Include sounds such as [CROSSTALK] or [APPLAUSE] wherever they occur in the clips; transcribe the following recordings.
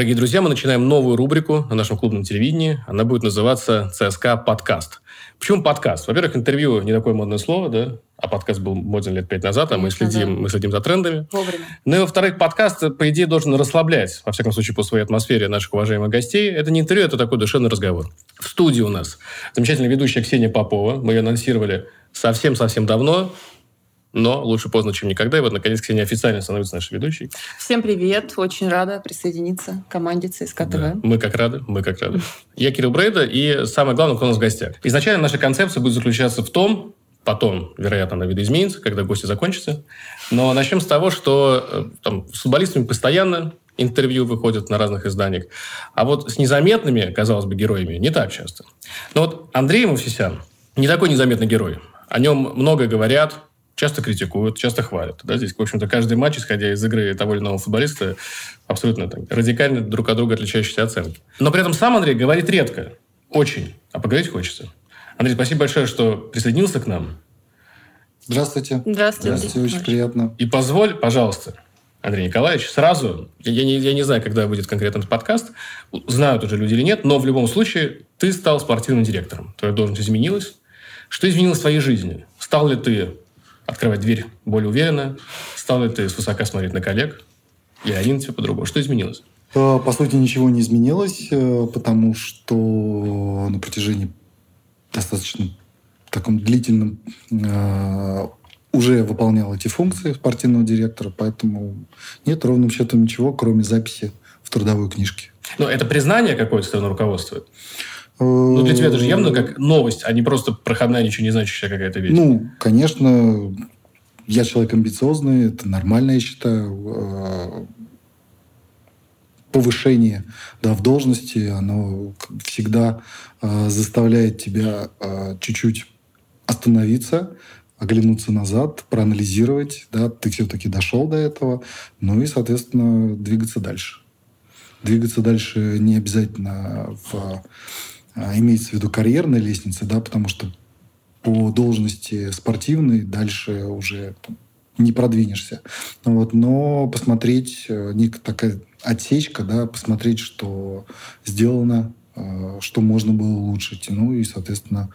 Дорогие друзья, мы начинаем новую рубрику на нашем клубном телевидении. Она будет называться «ЦСКА подкаст». Почему подкаст? Во-первых, интервью не такое модное слово, да? А подкаст был моден лет пять назад, а мы следим, да. мы следим за трендами. Вовремя. Ну и, во-вторых, подкаст, по идее, должен расслаблять, во всяком случае, по своей атмосфере наших уважаемых гостей. Это не интервью, это такой душевный разговор. В студии у нас замечательная ведущая Ксения Попова. Мы ее анонсировали совсем-совсем давно но лучше поздно, чем никогда. И вот, наконец, Ксения официально становится нашей ведущей. Всем привет. Очень рада присоединиться к команде ЦСКА ТВ. Да. Мы как рады, мы как рады. Я Кирилл Брейда, и самое главное, кто у нас в гостях. Изначально наша концепция будет заключаться в том, потом, вероятно, она видоизменится, когда гости закончатся. Но начнем с того, что э, там, с футболистами постоянно интервью выходят на разных изданиях. А вот с незаметными, казалось бы, героями не так часто. Но вот Андрей Муфисян не такой незаметный герой. О нем много говорят, часто критикуют, часто хвалят. Да, здесь, в общем-то, каждый матч, исходя из игры того или иного футболиста, абсолютно так, радикально друг от друга отличающиеся оценки. Но при этом сам Андрей говорит редко, очень, а поговорить хочется. Андрей, спасибо большое, что присоединился к нам. Здравствуйте. Здравствуйте. Здравствуйте, очень приятно. И позволь, пожалуйста, Андрей Николаевич, сразу, я не, я не знаю, когда будет конкретно этот подкаст, знают уже люди или нет, но в любом случае ты стал спортивным директором. Твоя должность изменилась. Что изменилось в твоей жизни? Стал ли ты открывать дверь более уверенно? Стал ли ты свысока смотреть на коллег? Или один все по-другому? Что изменилось? Э, по сути, ничего не изменилось, э, потому что на протяжении достаточно таком длительном э, уже выполнял эти функции спортивного директора, поэтому нет ровным счетом ничего, кроме записи в трудовой книжке. Но это признание какое-то стороны руководства? Ну, для тебя это же явно как новость, а не просто проходная, ничего не значащая какая-то вещь. Ну, конечно, я человек амбициозный, это нормально, я считаю. А, повышение да, в должности, оно всегда э, заставляет тебя э, чуть-чуть остановиться, оглянуться назад, проанализировать, да, ты все-таки дошел до этого, ну и, соответственно, двигаться дальше. Двигаться дальше не обязательно в а, имеется в виду карьерная лестница, да, потому что по должности спортивной дальше уже не продвинешься. Вот, но посмотреть, э, некая такая отсечка, да, посмотреть, что сделано, э, что можно было улучшить, ну и, соответственно,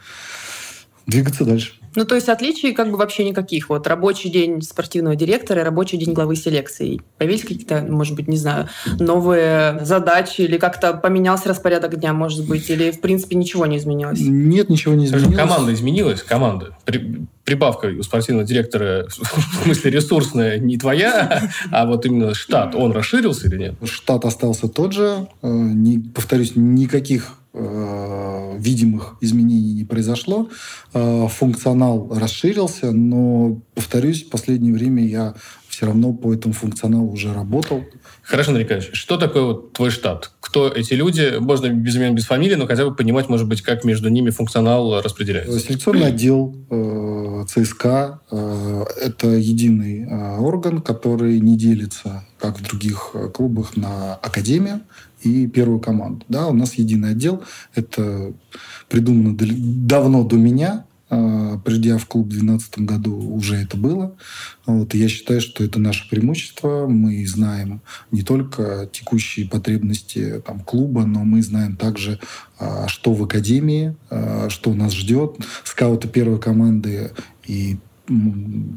двигаться дальше. Ну, то есть отличий как бы вообще никаких. Вот рабочий день спортивного директора и рабочий день главы селекции. Появились какие-то, может быть, не знаю, новые задачи или как-то поменялся распорядок дня, может быть, или в принципе ничего не изменилось? Нет, ничего не изменилось. Команда изменилась, команда. При, прибавка у спортивного директора, [LAUGHS] в смысле ресурсная, не твоя, а вот именно штат, он расширился или нет? Штат остался тот же. Э, не, повторюсь, никаких Э, видимых изменений не произошло. Э, функционал расширился, но, повторюсь, в последнее время я все равно по этому функционалу уже работал. Хорошо, Андрей Николаевич, что такое вот твой штат? Кто эти люди? Можно без имен, без фамилии, но хотя бы понимать, может быть, как между ними функционал распределяется. Селекционный отдел э, ЦСКА э, – это единый э, орган, который не делится, как в других э, клубах, на академию и первую команду. Да, у нас единый отдел. Это придумано давно до меня. А, придя в клуб в 2012 году, уже это было. Вот, я считаю, что это наше преимущество. Мы знаем не только текущие потребности там, клуба, но мы знаем также, а, что в академии, а, что нас ждет. Скауты первой команды и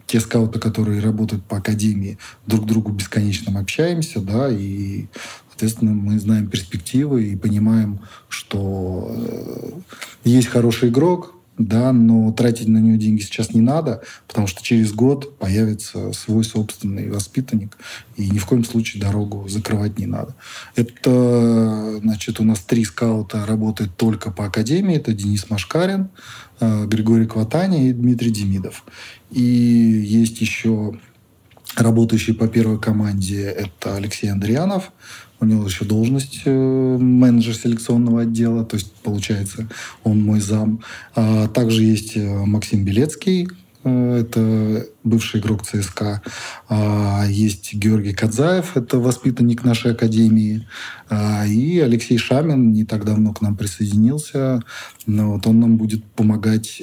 те скауты, которые работают по академии, друг другу бесконечно общаемся, да, и Соответственно, мы знаем перспективы и понимаем, что э, есть хороший игрок, да, но тратить на него деньги сейчас не надо, потому что через год появится свой собственный воспитанник, и ни в коем случае дорогу закрывать не надо. Это, значит, у нас три скаута работают только по академии. Это Денис Машкарин, э, Григорий Кватани и Дмитрий Демидов. И есть еще работающий по первой команде это Алексей Андрианов, у него еще должность э, менеджер селекционного отдела, то есть, получается, он мой зам. А также есть э, Максим Белецкий, э, это бывший игрок ЦСКА. А есть Георгий Кадзаев, это воспитанник нашей академии. А, и Алексей Шамин не так давно к нам присоединился. Вот он нам будет помогать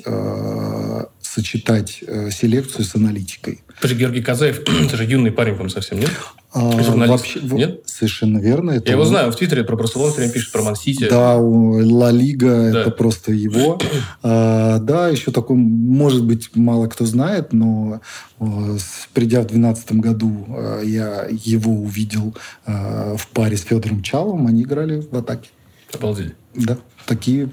сочетать э, селекцию с аналитикой. Же Георгий Казаев, [CLEARS THROAT] это же юный парень, по совсем, нет? А, вообще, Нет? Совершенно верно. Это Я его знаю, в Твиттере про Барселону время пишет, про Мансити. Да, Ла Лига, да. это просто его. [CLEARS THROAT] а, да, еще такой, может быть, мало кто знает, но придя в 2012 году, а, я его увидел в паре с Федором Чалом, они играли в атаке. Обалдеть. Да, такие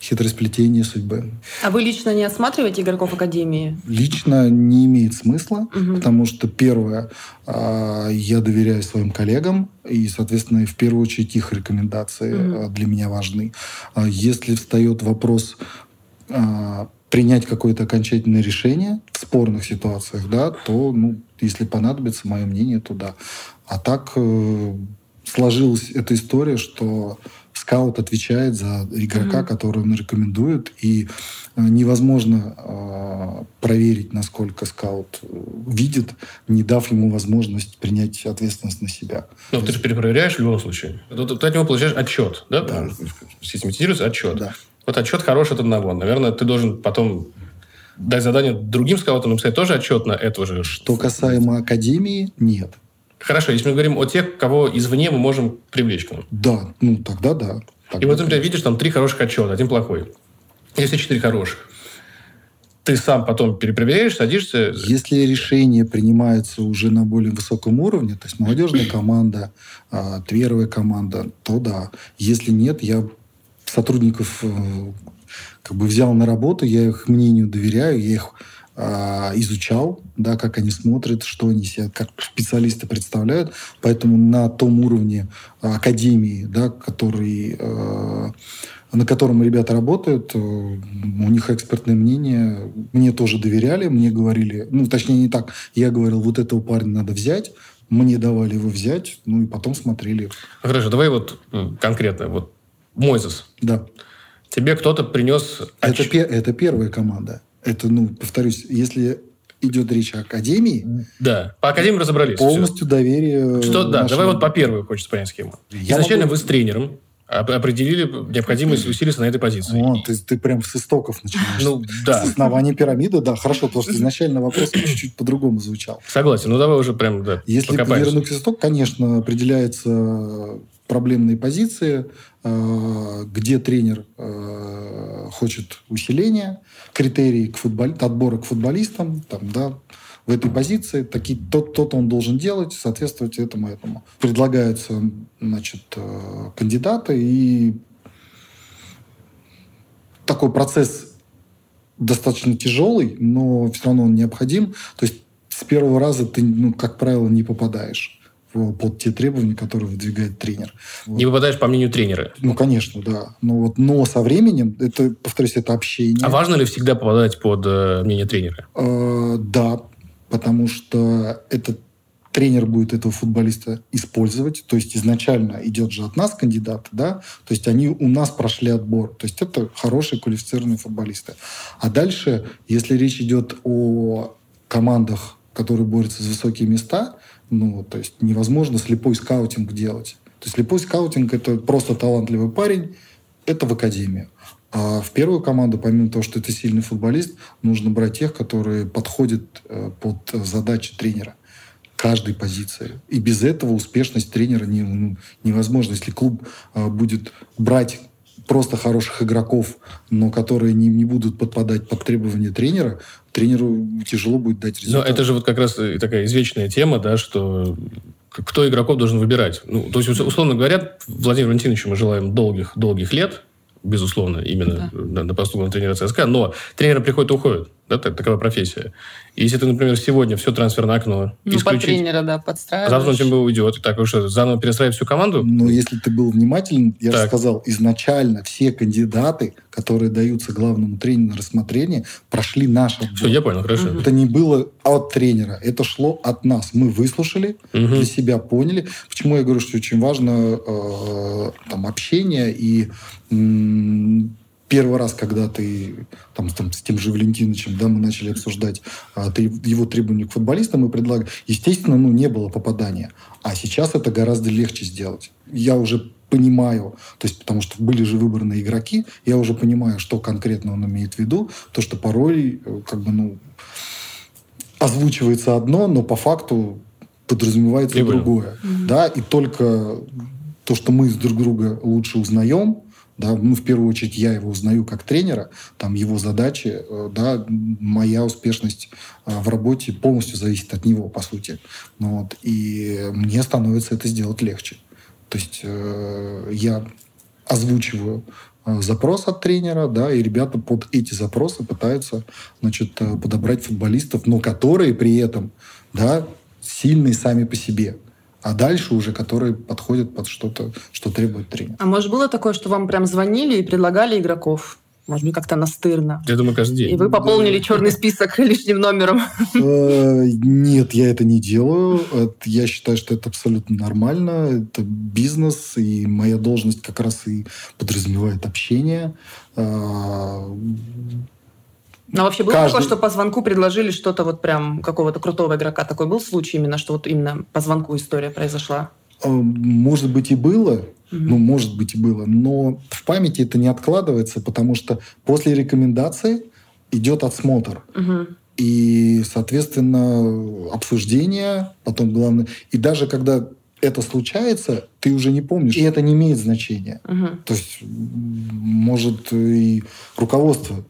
хитросплетение судьбы. А вы лично не осматриваете игроков Академии? Лично не имеет смысла, угу. потому что, первое, а, я доверяю своим коллегам, и, соответственно, в первую очередь их рекомендации угу. для меня важны. А если встает вопрос принять какое-то окончательное решение в спорных ситуациях, да, то, ну, если понадобится мое мнение, то да. А так э, сложилась эта история, что скаут отвечает за игрока, mm-hmm. которого он рекомендует, и э, невозможно э, проверить, насколько скаут э, видит, не дав ему возможность принять ответственность на себя. Ну, ты же перепроверяешь в любом случае. Ты, ты от него получаешь отчет, да? Да. Систематизируется отчет. Да. Вот отчет хороший от одного. Наверное, ты должен потом дать задание другим скаутам написать тоже отчет на этого же. Что касаемо академии, нет. Хорошо, если мы говорим о тех, кого извне мы можем привлечь к нам. Да, ну тогда да. Тогда, и вот, например, видишь, там три хороших отчета, один плохой. Если четыре хороших, ты сам потом перепроверяешь, садишься... Если решение принимается уже на более высоком уровне, то есть молодежная команда, а, тверовая команда, то да. Если нет, я сотрудников э, как бы взял на работу, я их мнению доверяю, я их изучал, да, как они смотрят, что они себя, как специалисты представляют. Поэтому на том уровне а, академии, да, который, э, на котором ребята работают, э, у них экспертное мнение. Мне тоже доверяли, мне говорили, ну, точнее, не так. Я говорил, вот этого парня надо взять, мне давали его взять, ну и потом смотрели. Хорошо, давай вот конкретно. Вот Мойзес. Да. Тебе кто-то принес... Это, это первая команда. Это, ну, повторюсь, если идет речь о академии. Да, по академии разобрались. Полностью все. доверие. Что, да, давай вот по первой хочется понять схему. Я Изначально могу... вы с тренером определили необходимость усилиться на этой позиции. О, ты, ты прям с истоков начинаешь. Ну, да. С основания пирамиды, да, хорошо, потому что изначально вопрос чуть-чуть по-другому звучал. Согласен, ну давай уже прям, да, Если вернуть исток, конечно, определяется проблемные позиции, э, где тренер э, хочет усиления, критерии к футбол... отбора к футболистам, там, да, в этой позиции, такие, тот, тот он должен делать, соответствовать этому этому. Предлагаются значит, э, кандидаты, и такой процесс достаточно тяжелый, но все равно он необходим. То есть с первого раза ты, ну, как правило, не попадаешь под те требования, которые выдвигает тренер. Вот. Не попадаешь по мнению тренера? Ну, конечно, да. Но, вот, но со временем, это, повторюсь, это общение. А важно ли всегда попадать под э, мнение тренера? Э, да, потому что этот тренер будет этого футболиста использовать. То есть изначально идет же от нас кандидаты, да, то есть они у нас прошли отбор. То есть это хорошие квалифицированные футболисты. А дальше, если речь идет о командах, которые борются за высокие места, ну, то есть невозможно слепой скаутинг делать. То есть слепой скаутинг – это просто талантливый парень, это в академию. А в первую команду, помимо того, что это сильный футболист, нужно брать тех, которые подходят э, под задачи тренера каждой позиции. И без этого успешность тренера не, ну, невозможна. Если клуб э, будет брать просто хороших игроков, но которые не, не будут подпадать под требования тренера, тренеру тяжело будет дать результат. Но это же вот как раз такая извечная тема, да, что кто игроков должен выбирать. Ну, то есть, условно говоря, Владимиру Валентиновичу мы желаем долгих-долгих лет, безусловно, именно да. на, на посту тренера ЦСКА, но тренеры приходят и уходят. Да, так, такова профессия. Если ты, например, сегодня все трансферное окно ну, исключить... под тренера, да, подстраиваешь. Завтра он тебе уйдет. Так что, заново перестраивать всю команду? Но если ты был внимателен, я так. же сказал, изначально все кандидаты, которые даются главному тренеру на рассмотрение, прошли наш отбор. Все, я понял, хорошо. Это не было от тренера, это шло от нас. Мы выслушали, угу. для себя поняли. Почему я говорю, что очень важно э, там, общение и первый раз, когда ты там, там, с тем же Валентиновичем, да, мы начали обсуждать а, ты, его требования к футболистам, мы предлагали, естественно, ну, не было попадания. А сейчас это гораздо легче сделать. Я уже понимаю, то есть потому что были же выбраны игроки, я уже понимаю, что конкретно он имеет в виду, то, что порой э, как бы, ну, озвучивается одно, но по факту подразумевается и другое. Да, и только то, что мы друг друга лучше узнаем, да, ну, в первую очередь, я его узнаю как тренера, там его задачи, э, да, моя успешность э, в работе полностью зависит от него, по сути. Ну, вот, и мне становится это сделать легче. То есть э, я озвучиваю э, запрос от тренера, да, и ребята под эти запросы пытаются, значит, подобрать футболистов, но которые при этом, да, сильные сами по себе а дальше уже которые подходят под что-то, что требует тренер. А может было такое, что вам прям звонили и предлагали игроков? Может быть, как-то настырно. Я думаю, каждый день. И вы пополнили черный список [LAUGHS] лишним номером. Э, нет, я это не делаю. Я считаю, что это абсолютно нормально. Это бизнес, и моя должность как раз и подразумевает общение. А, но вообще было Каждый... такое, что по звонку предложили что-то вот прям какого-то крутого игрока? Такой был случай именно, что вот именно по звонку история произошла? А, может быть и было, угу. ну, может быть и было, но в памяти это не откладывается, потому что после рекомендации идет отсмотр. Угу. И, соответственно, обсуждение, потом главное... И даже когда это случается, ты уже не помнишь, и это не имеет значения. Угу. То есть, может, и руководство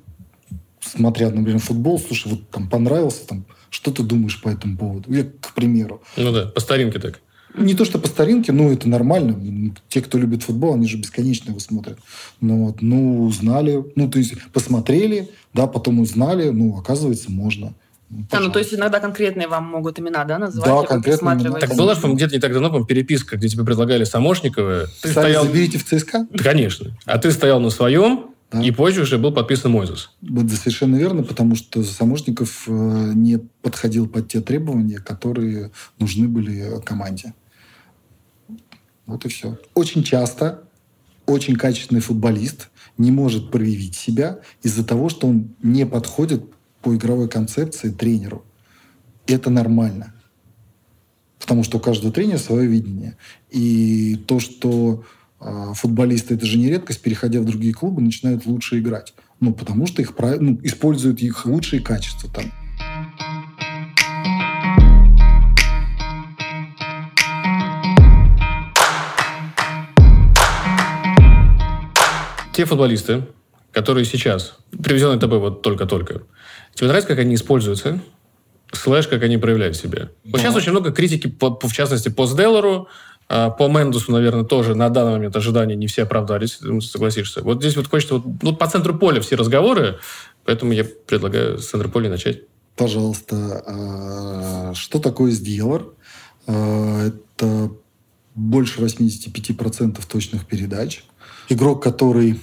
смотря, например, футбол, слушай, вот там понравился, там, что ты думаешь по этому поводу? Я, к примеру. Ну да, по старинке так. Не то, что по старинке, но это нормально. Те, кто любит футбол, они же бесконечно его смотрят. Ну, вот, ну, узнали, ну, то есть посмотрели, да, потом узнали, ну, оказывается, можно. А, ну, то есть иногда конкретные вам могут имена, да, называть? Да, конкретно имена. Так была же где-то не так давно, по переписка, где тебе предлагали Самошникова. Ты Кстати, стоял... заберите в ЦСКА? Да, конечно. А ты стоял на своем, да? И позже уже был подписан Мойзес. Это совершенно верно, потому что Самошников э, не подходил под те требования, которые нужны были команде. Вот и все. Очень часто очень качественный футболист не может проявить себя из-за того, что он не подходит по игровой концепции тренеру. Это нормально. Потому что у каждого тренера свое видение. И то, что футболисты, это же не редкость, переходя в другие клубы, начинают лучше играть. Ну, потому что их ну, используют их лучшие качества там. Те футболисты, которые сейчас, привезенные тобой вот только-только, тебе нравится, как они используются? Слэш, как они проявляют себя? Вот сейчас очень много критики, по, в частности, по Сделлеру, а, по Мендусу, наверное, тоже на данный момент ожидания не все оправдались, согласишься. Вот здесь вот хочется... Вот, ну, по центру поля все разговоры, поэтому я предлагаю с центра поля начать. Пожалуйста. А, что такое SDLR? А, это больше 85% точных передач. Игрок, который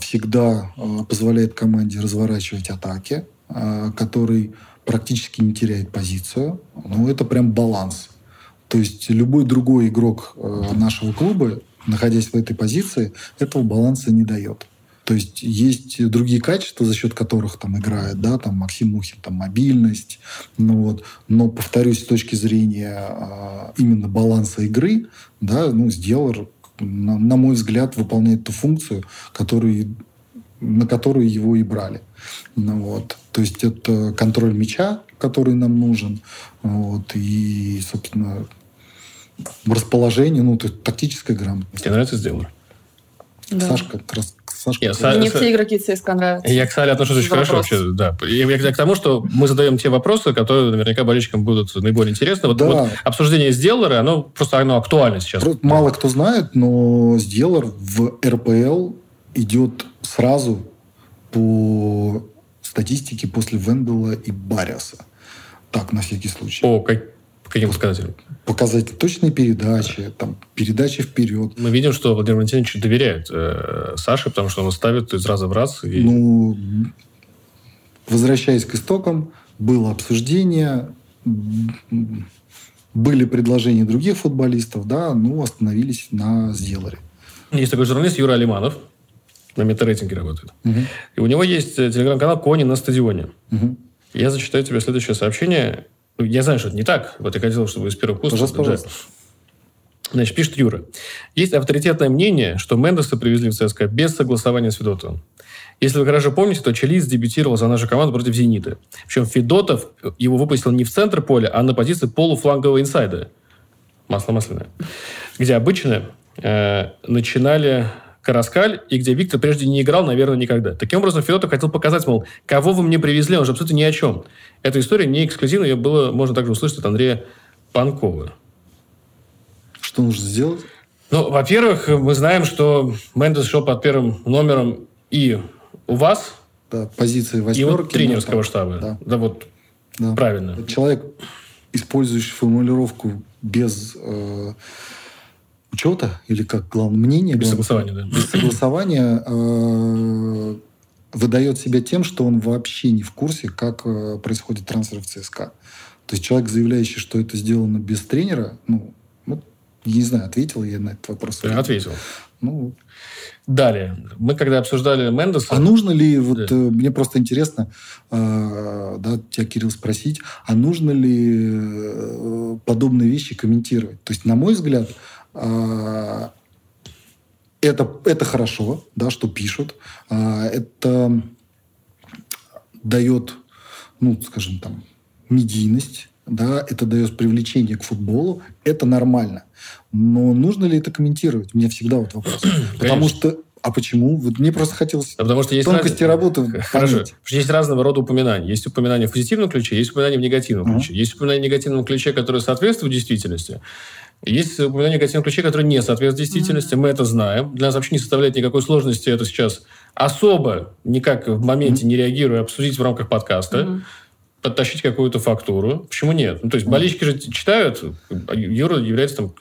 всегда позволяет команде разворачивать атаки, который практически не теряет позицию. Ну, это прям баланс. То есть любой другой игрок э, нашего клуба, находясь в этой позиции, этого баланса не дает. То есть есть другие качества, за счет которых там играет, да, там Максим Мухин, там мобильность, ну вот. Но повторюсь, с точки зрения а, именно баланса игры, да, ну, сделал, на, на мой взгляд, выполняет ту функцию, которую, на которую его и брали. Ну, вот. То есть это контроль мяча, который нам нужен, вот, и, собственно, расположении, ну, то есть тактическая грамотность. Тебе нравится сделано? Да. Сашка, как раз Сашка. Я, Са... Не все игроки ЦСКА нравятся. Я к Сале отношусь очень хорошо вообще, да. Я, я к тому, что мы задаем те вопросы, которые наверняка болельщикам будут наиболее интересны. Вот, да. вот обсуждение сделера, оно просто оно актуально сейчас. Просто мало кто знает, но сделер в РПЛ идет сразу по статистике после Вендела и Бариаса. Так, на всякий случай. О, как, каким показателям? Показатель точной передачи, там, передачи вперед. Мы видим, что Владимир Валентинович доверяет э, Саше, потому что он ставит из раза в раз. И... Ну, возвращаясь к истокам, было обсуждение, были предложения других футболистов, да, ну, остановились на Зеларе. Есть такой журналист Юра Алиманов, на метарейтинге работает. Угу. И у него есть э, телеграм-канал «Кони на стадионе». Угу. Я зачитаю тебе следующее сообщение. Ну, я знаю, что это не так. Вот я хотел, чтобы из первого курса... Пожалуйста, пожалуйста. Значит, пишет Юра. Есть авторитетное мнение, что Мендеса привезли в ЦСКА без согласования с Федотовым. Если вы хорошо помните, то Челиз дебютировал за нашу команду против «Зенита». Причем Федотов его выпустил не в центр поля, а на позиции полуфлангового инсайда. Масло масляное. Где обычно э, начинали Караскаль, и где Виктор прежде не играл, наверное, никогда. Таким образом, Федотов хотел показать, мол, кого вы мне привезли, он же абсолютно ни о чем. Эта история не эксклюзивна, ее было, можно также услышать от Андрея Панкова. Что нужно сделать? Ну, во-первых, мы знаем, что Мендес шел под первым номером и у вас, да, позиции восьмерки. И вот тренерского штаба. Да, да вот да. правильно. Человек, использующий формулировку без э, учета, или как главное мнение. Без согласования, да. Без согласования э, выдает себя тем, что он вообще не в курсе, как э, происходит трансфер в ЦСКА. То есть человек, заявляющий, что это сделано без тренера, ну, не знаю, ответил я на этот вопрос. Я ответил. Ну, Далее. Мы когда обсуждали Мендеса... А нужно ли, вот да. Э, мне просто интересно, э, да, тебя, Кирилл, спросить, а нужно ли э, подобные вещи комментировать? То есть, на мой взгляд, это, это хорошо, да, что пишут. Э, это дает, ну, скажем, там, медийность, да, это дает привлечение к футболу, это нормально. Но нужно ли это комментировать? У меня всегда вот вопрос. [CLEARS THROAT] Потому что а почему? Вот мне просто хотелось да потому что есть тонкости раз... работы Хорошо. Понять. Есть разного рода упоминания. Есть упоминания в позитивном ключе, есть упоминания в негативном uh-huh. ключе. Есть упоминания в негативном ключе, которые соответствуют действительности. Есть упоминания в негативном ключе, которые не соответствуют действительности. Uh-huh. Мы это знаем. Для нас вообще не составляет никакой сложности это сейчас особо никак в моменте uh-huh. не реагируя обсудить в рамках подкаста. Uh-huh подтащить какую-то фактуру. Почему нет? Ну, то есть болельщики же читают, Юра является там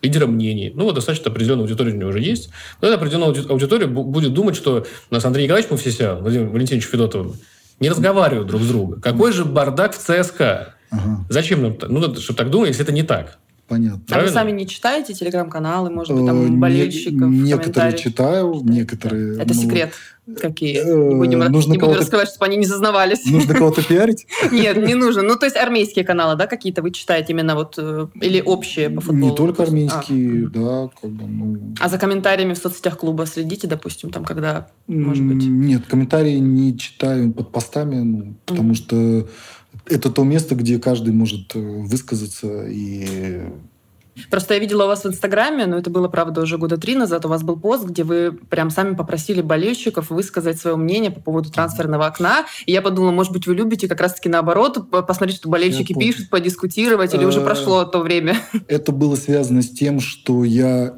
лидером мнений. Ну, вот достаточно определенная аудитория у него уже есть. Но эта определенная аудитория будет думать, что у нас Андрей Николаевич Муфсися, Владимир Валентинович Федотов не разговаривают друг с другом. Какой же бардак в ЦСКА? Ага. Зачем нам? Ну, чтобы так думать, если это не так. Понятно. А вы сами не читаете телеграм-каналы, может быть, там э, болельщиков? Некоторые читаю, некоторые... Это ну, секрет. Какие? Не будем, э, нужно не буду раскрывать, чтобы они не зазнавались. Нужно кого-то [LAUGHS] пиарить? Нет, не нужно. Ну, то есть армейские каналы, да, какие-то вы читаете именно вот... Э, или общие по футболу? Не только армейские, а. да. Как бы, ну... А за комментариями в соцсетях клуба следите, допустим, там, когда, может быть? Нет, комментарии не читаю под постами, ну, потому что это то место, где каждый может э, высказаться и Просто я видела у вас в Инстаграме, но это было, правда, уже года три назад, у вас был пост, где вы прям сами попросили болельщиков высказать свое мнение по поводу трансферного окна. И я подумала, может быть, вы любите как раз-таки наоборот посмотреть, что болельщики пишут, подискутировать, или уже э, прошло то время? Это было связано с тем, что я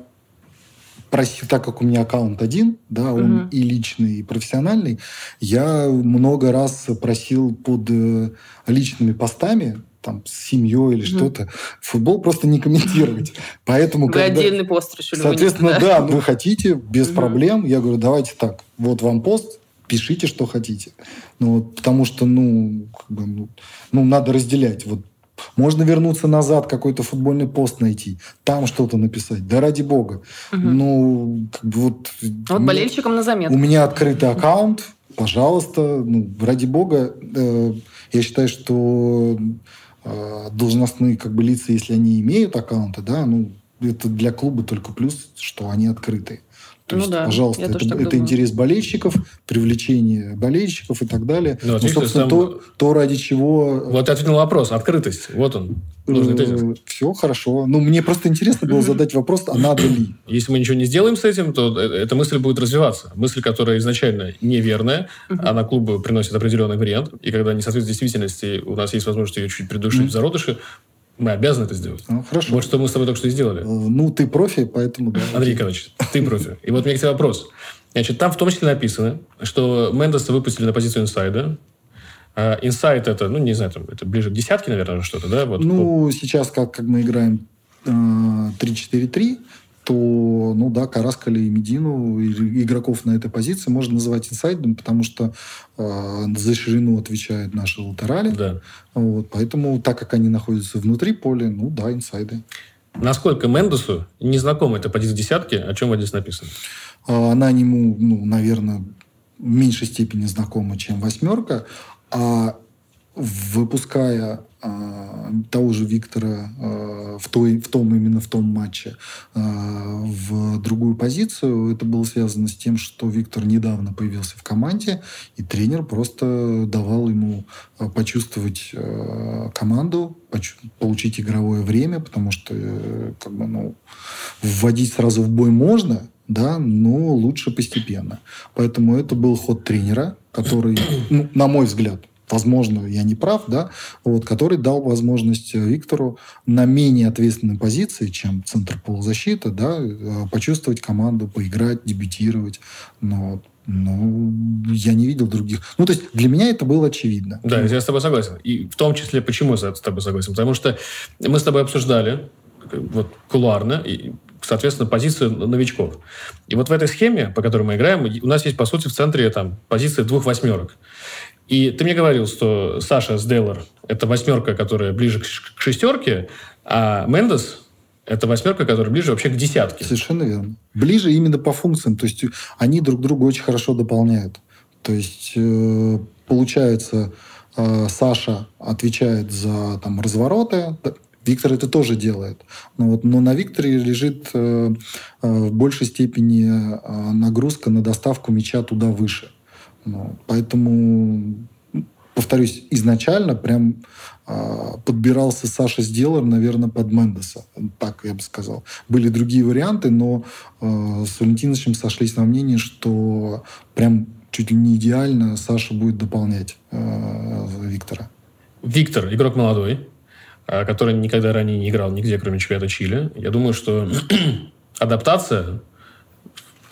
так как у меня аккаунт один, да, он угу. и личный, и профессиональный, я много раз просил под э, личными постами там, с семьей или что-то, футбол просто не комментировать. Поэтому, вы когда, отдельный пост решили Соответственно, вынести, да? да, вы хотите, без mm проблем. Я говорю, давайте так, вот вам пост, пишите, что хотите. Ну, потому что, ну, как бы, ну, ну, надо разделять. Вот можно вернуться назад, какой-то футбольный пост найти, там что-то написать. Да ради бога. Угу. Ну, как бы вот... Вот болельщикам на заметку. У меня открытый аккаунт, пожалуйста, ну, ради бога. Э, я считаю, что Э, должностные как бы лица, если они имеют аккаунты, да, ну, это для клуба только плюс, что они открыты. То ну есть, да, пожалуйста, это, это интерес болельщиков, привлечение болельщиков и так далее. Ну, ну собственно, сам... то, то, ради чего... Вот ответил на вопрос. Открытость. Вот он. Тезис. Все хорошо. Ну, мне просто интересно было задать вопрос, а надо ли? Если мы ничего не сделаем с этим, то э, эта мысль будет развиваться. Мысль, которая изначально неверная, она клубу приносит определенный вариант. И когда не соответствует действительности, у нас есть возможность ее чуть придушить в зародыше, мы обязаны это сделать. Ну, хорошо. Вот что мы с тобой только что и сделали. Э, ну, ты профи, поэтому да. Андрей Николаевич, ты профи. И вот у меня к тебе вопрос. Значит, там в том числе написано, что Мендеса выпустили на позицию инсайда. Инсайд это, ну, не знаю, там, это ближе к десятке, наверное, что-то, да? Вот, ну, по... сейчас, как, как мы играем э, 3-4-3, то, ну да, Караскали и Медину, игроков на этой позиции можно называть инсайдом, потому что э, за ширину отвечают наши латерали. Да. Вот, поэтому, так как они находятся внутри поля, ну да, инсайды. Насколько Мендесу не знакома эта позиция десятки, о чем здесь написано? А, она ему, ну, наверное, в меньшей степени знакома, чем восьмерка, а выпуская того же Виктора э, в, той, в том именно в том матче э, в другую позицию, это было связано с тем, что Виктор недавно появился в команде, и тренер просто давал ему почувствовать команду, получить игровое время, потому что э, как бы, ну, вводить сразу в бой можно, да, но лучше постепенно. Поэтому это был ход тренера, который, ну, на мой взгляд, возможно, я не прав, да, вот, который дал возможность Виктору на менее ответственной позиции, чем центр полузащиты, да, э, почувствовать команду, поиграть, дебютировать. Но ну, я не видел других. Ну, то есть для меня это было очевидно. Да, я с тобой согласен. И в том числе, почему я с тобой согласен? Потому что мы с тобой обсуждали вот кулуарно, и, соответственно, позицию новичков. И вот в этой схеме, по которой мы играем, у нас есть, по сути, в центре там позиция двух восьмерок. И ты мне говорил, что Саша Сдейлор – это восьмерка, которая ближе к шестерке, а Мендес – это восьмерка, которая ближе вообще к десятке. Совершенно верно. Ближе именно по функциям. То есть они друг друга очень хорошо дополняют. То есть э, получается, э, Саша отвечает за там, развороты, Виктор это тоже делает. Но, вот, но на Викторе лежит э, э, в большей степени нагрузка на доставку мяча туда выше. Ну, поэтому, повторюсь, изначально прям э, подбирался Саша Сделар, наверное, под Мендеса. Так я бы сказал. Были другие варианты, но э, с Валентиновичем сошлись на мнении, что прям чуть ли не идеально Саша будет дополнять э, Виктора. Виктор, игрок молодой, а, который никогда ранее не играл нигде, кроме чемпионата Чили. Я думаю, что [CLEARS THROAT] адаптация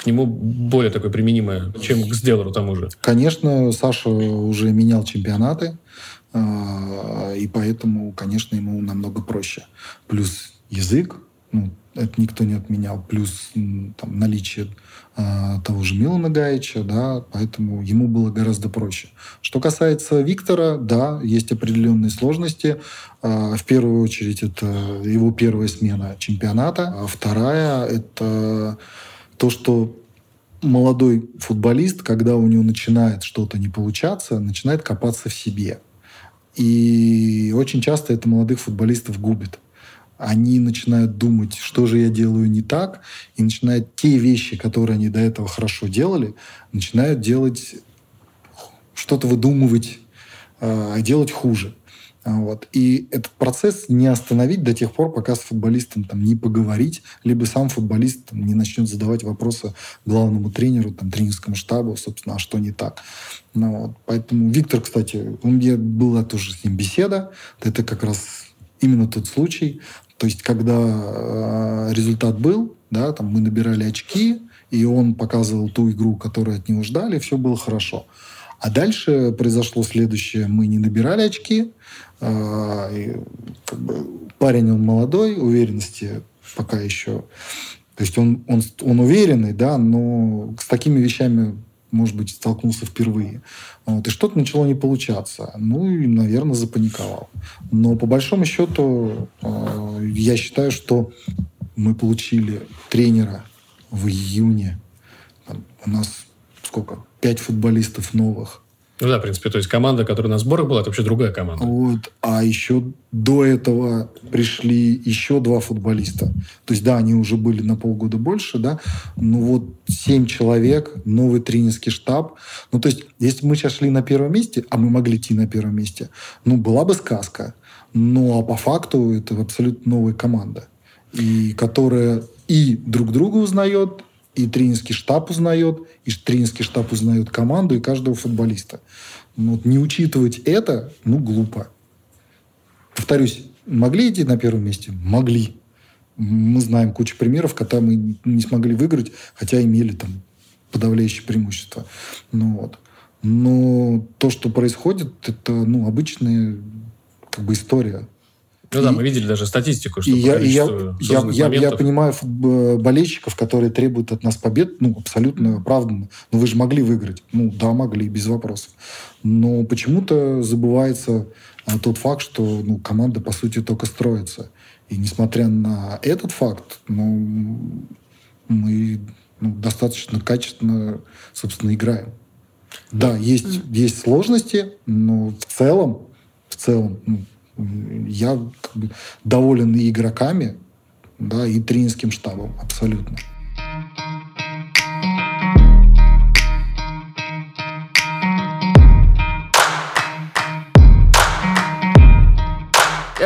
к нему более такой применимая, чем к Сделеру тому же. Конечно, Саша уже менял чемпионаты, а, и поэтому, конечно, ему намного проще. Плюс язык, ну, это никто не отменял, плюс там, наличие э, того же Милана Гаича, да, поэтому ему было гораздо проще. Что касается Виктора, да, есть определенные сложности. Э, в первую очередь это его первая смена чемпионата, а вторая это то, что молодой футболист, когда у него начинает что-то не получаться, начинает копаться в себе. И очень часто это молодых футболистов губит они начинают думать, что же я делаю не так, и начинают те вещи, которые они до этого хорошо делали, начинают делать, что-то выдумывать, э, делать хуже. Вот. И этот процесс не остановить до тех пор, пока с футболистом там, не поговорить, либо сам футболист там, не начнет задавать вопросы главному тренеру, там, тренерскому штабу, собственно, а что не так. Ну, вот. Поэтому Виктор, кстати, у меня была тоже с ним беседа. Это как раз именно тот случай, то есть, когда э, результат был, да, там мы набирали очки, и он показывал ту игру, которую от него ждали, все было хорошо. А дальше произошло следующее. Мы не набирали очки. Э, и, как бы, парень, он молодой, уверенности пока еще... То есть он, он, он уверенный, да, но с такими вещами может быть, столкнулся впервые. Вот, и что-то начало не получаться. Ну и, наверное, запаниковал. Но по большому счету э, я считаю, что мы получили тренера в июне. Там, у нас сколько? Пять футболистов новых. Ну да, в принципе, то есть команда, которая на сборах была, это вообще другая команда. Вот. А еще до этого пришли еще два футболиста. То есть, да, они уже были на полгода больше, да, но вот семь человек, новый тренерский штаб. Ну, то есть, если мы сейчас шли на первом месте, а мы могли идти на первом месте, ну, была бы сказка. Ну, а по факту это абсолютно новая команда. И которая и друг друга узнает, и тренерский штаб узнает, и тренерский штаб узнает команду и каждого футболиста. Ну, вот не учитывать это, ну, глупо. Повторюсь, могли идти на первом месте? Могли. Мы знаем кучу примеров, когда мы не смогли выиграть, хотя имели там подавляющее преимущество. Ну, вот. Но то, что происходит, это ну, обычная как бы история. Ну и, да, мы видели даже статистику, что и я, и я, я, я, я понимаю болельщиков, которые требуют от нас побед, ну, абсолютно оправданно. Но вы же могли выиграть. Ну, да, могли, без вопросов. Но почему-то забывается а, тот факт, что ну, команда, по сути, только строится. И несмотря на этот факт, ну, мы ну, достаточно качественно, собственно, играем. Да, есть, есть сложности, но в целом, в целом, ну, Я как бы, доволен и игроками, да, и тренерским штабом абсолютно.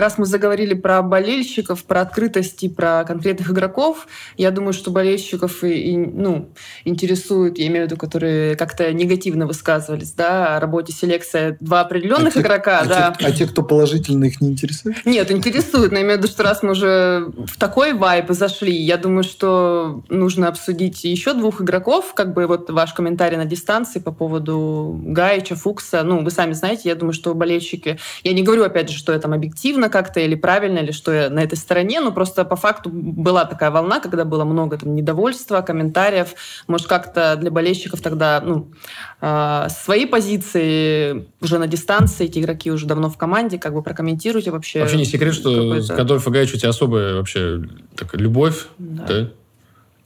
Раз мы заговорили про болельщиков, про открытость и про конкретных игроков, я думаю, что болельщиков и, и, ну, интересуют, я имею в виду, которые как-то негативно высказывались, да, о работе селекция два определенных а игрока, те, да. А те, а те, кто положительно их не интересует? Нет, интересует, но я имею в виду, что раз мы уже в такой вайп зашли, я думаю, что нужно обсудить еще двух игроков, как бы вот ваш комментарий на дистанции по поводу Гаича, Фукса, ну, вы сами знаете, я думаю, что болельщики, я не говорю, опять же, что я там объективно как-то или правильно, или что я на этой стороне, но просто по факту была такая волна, когда было много там недовольства, комментариев. Может, как-то для болельщиков тогда ну, э, свои позиции уже на дистанции, эти игроки уже давно в команде, как бы прокомментируйте вообще. Вообще не секрет, что к Адольфу Гаичу у тебя особая вообще так, любовь, да? да?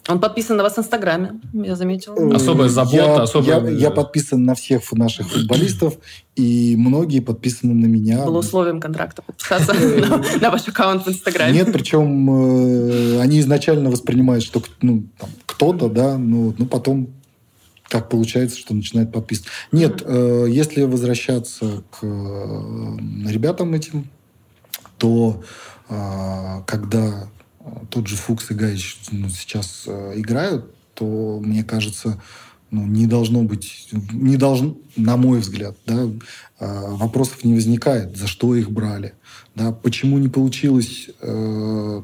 Он подписан на вас в Инстаграме, я заметил. Особая забота, я, особая... Я, я подписан на всех наших футболистов, [CLEARS THROAT] и многие подписаны на меня. Было условием контракта подписаться [LAUGHS] на ваш аккаунт в Инстаграме. Нет, причем э, они изначально воспринимают, что ну, кто-то, да, ну, ну потом так получается, что начинает подписывать. Нет, э, если возвращаться к э, ребятам этим, то когда тот же Фукс и Гаич ну, сейчас э, играют, то, мне кажется, ну, не должно быть, не должно, на мой взгляд, да, э, вопросов не возникает, за что их брали, да, почему не получилось э,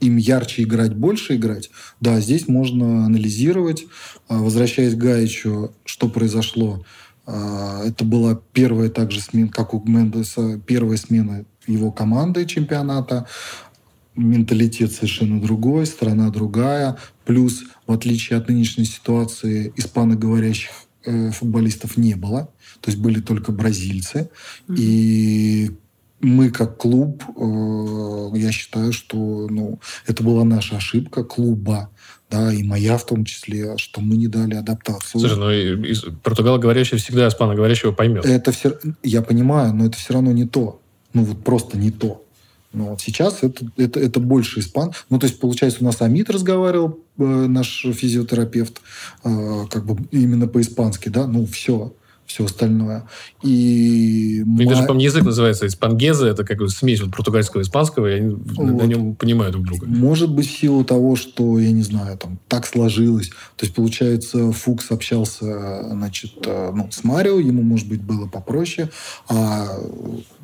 им ярче играть, больше играть, да, здесь можно анализировать. Э, возвращаясь к Гаичу, что произошло, э, это была первая также смена, как у Мендеса, первая смена его команды чемпионата менталитет совершенно другой, страна другая. Плюс, в отличие от нынешней ситуации, испаноговорящих э, футболистов не было. То есть были только бразильцы. Mm-hmm. И мы как клуб, э, я считаю, что ну, это была наша ошибка клуба, да, и моя в том числе, что мы не дали адаптацию. Слушай, ну и, и португалоговорящий всегда испаноговорящего поймет. Это все, я понимаю, но это все равно не то. Ну вот просто не то. Но вот сейчас это, это, это больше испан. Ну, то есть, получается, у нас Амид разговаривал, э, наш физиотерапевт, э, как бы именно по-испански, да, ну, все все остальное. И У них даже, по-моему, язык называется испангеза, это как бы смесь вот португальского и испанского, и они вот. на нем понимают друг друга. Может быть, в силу того, что, я не знаю, там, так сложилось. То есть, получается, Фукс общался, значит, э, ну, с Марио, ему, может быть, было попроще, а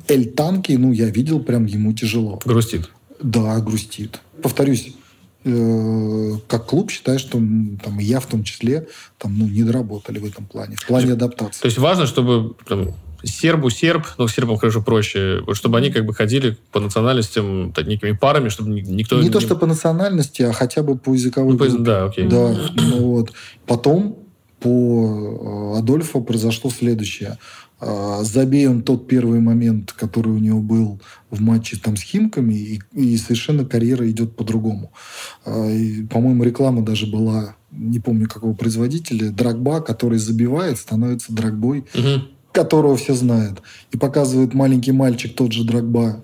Эль Танки, ну, я видел, прям ему тяжело. Грустит. Да, грустит. Повторюсь, э, как клуб считаю, что там, и я в том числе там, ну, не доработали в этом плане, в плане адаптации. То есть важно, чтобы там, сербу серб, ну, сербам, конечно, проще, чтобы они как бы ходили по национальностям так, некими парами, чтобы никто... Не, не то, что по национальности, а хотя бы по языковой ну, группе. Да, окей. Да, ну, вот. Потом по э, Адольфу произошло следующее. А, забей он тот первый момент, который у него был в матче там с Химками, и, и совершенно карьера идет по-другому. А, по-моему, реклама даже была, не помню какого производителя, Драгба, который забивает, становится Драгбой, угу. которого все знают. И показывает маленький мальчик, тот же Драгба,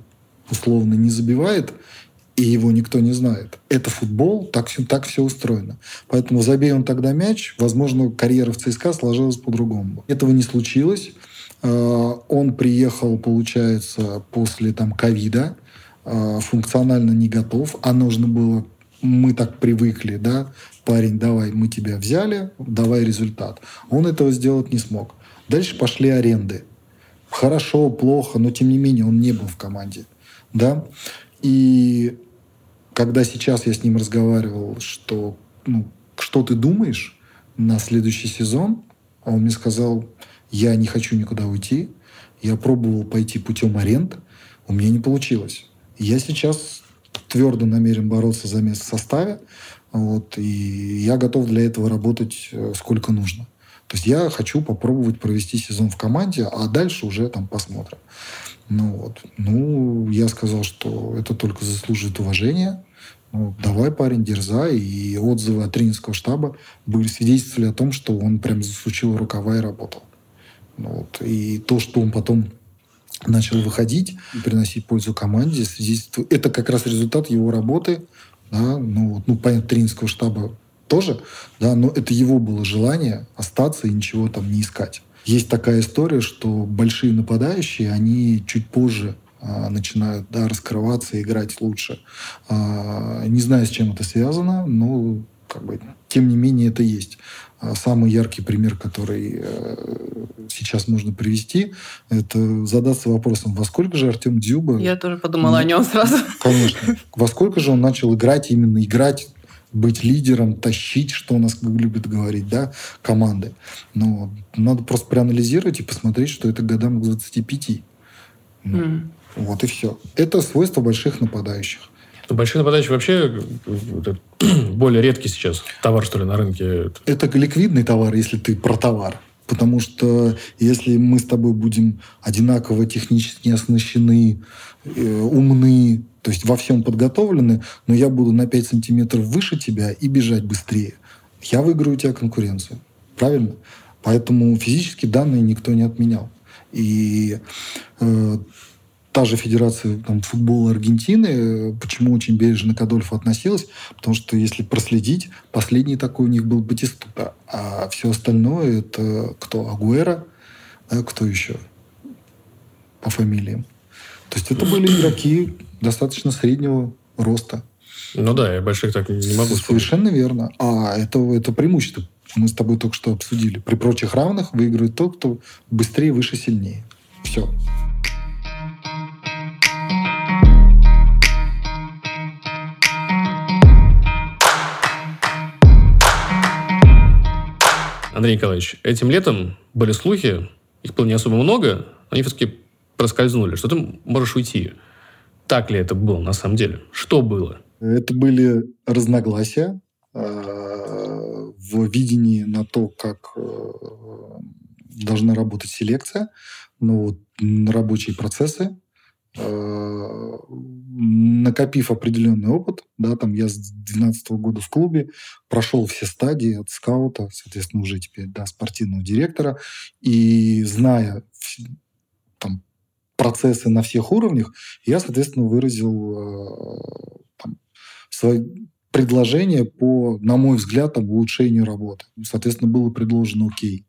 условно не забивает, и его никто не знает. Это футбол, так все, так все устроено. Поэтому забей он тогда мяч, возможно, карьера в ЦСКА сложилась по-другому. Этого не случилось. А, он приехал, получается, после там ковида, а, функционально не готов, а нужно было, мы так привыкли, да, парень, давай, мы тебя взяли, давай результат. Он этого сделать не смог. Дальше пошли аренды. Хорошо, плохо, но тем не менее он не был в команде. Да? И когда сейчас я с ним разговаривал, что ну, что ты думаешь на следующий сезон, он мне сказал, я не хочу никуда уйти. Я пробовал пойти путем аренд. У меня не получилось. Я сейчас твердо намерен бороться за место в составе. Вот, и я готов для этого работать э, сколько нужно. То есть я хочу попробовать провести сезон в команде, а дальше уже там посмотрим. Ну вот. Ну, я сказал, что это только заслуживает уважения. Ну, давай, парень, дерзай. И отзывы от тренерского штаба были свидетельствовали о том, что он прям засучил рукава и работал. Ну вот. И то, что он потом начал выходить и приносить пользу команде. Это как раз результат его работы. Да, ну, ну, понятно, тренерского штаба тоже, да, но это его было желание остаться и ничего там не искать. Есть такая история, что большие нападающие, они чуть позже а, начинают да, раскрываться и играть лучше. А, не знаю, с чем это связано, но как бы, тем не менее это есть. А самый яркий пример, который э, сейчас можно привести, это задаться вопросом, во сколько же Артем Дзюба... Я тоже подумала о нем сразу. [LAUGHS] Конечно. Во сколько же он начал играть, именно играть быть лидером, тащить, что у нас любят говорить, да, команды. Но надо просто проанализировать и посмотреть, что это годам к 25. Ну, mm. Вот и все. Это свойство больших нападающих. Большие нападающие вообще [CLEARS THROAT] более редкий сейчас товар, что ли, на рынке. Это ликвидный товар, если ты про товар. Потому что если мы с тобой будем одинаково технически оснащены, э, умны, то есть во всем подготовлены, но я буду на 5 сантиметров выше тебя и бежать быстрее, я выиграю у тебя конкуренцию. Правильно? Поэтому физические данные никто не отменял. И э, та же Федерация там, футбола Аргентины, почему очень бережно к Адольфу относилась, потому что если проследить, последний такой у них был Батистута, а все остальное это кто? Агуэра, да, кто еще по фамилиям. То есть это были игроки достаточно среднего роста. Ну да, я больших так не могу вспомнить. Совершенно верно. А это, это преимущество. Мы с тобой только что обсудили. При прочих равных выигрывает тот, кто быстрее, выше, сильнее. Все. Андрей Николаевич, этим летом были слухи, их было не особо много, они все-таки проскользнули, что ты можешь уйти. Так ли это было на самом деле? Что было? Это были разногласия э, в видении на то, как э, должна работать селекция, ну, вот, рабочие процессы, накопив определенный опыт, да, там я с 2012 года в клубе прошел все стадии от скаута, соответственно, уже теперь до спортивного директора, и зная там, процессы на всех уровнях, я, соответственно, выразил э, там, свои предложение по, на мой взгляд, там, улучшению работы. Соответственно, было предложено окей.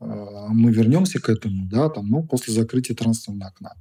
Э, мы вернемся к этому, да, там, ну, после закрытия трансферного окна.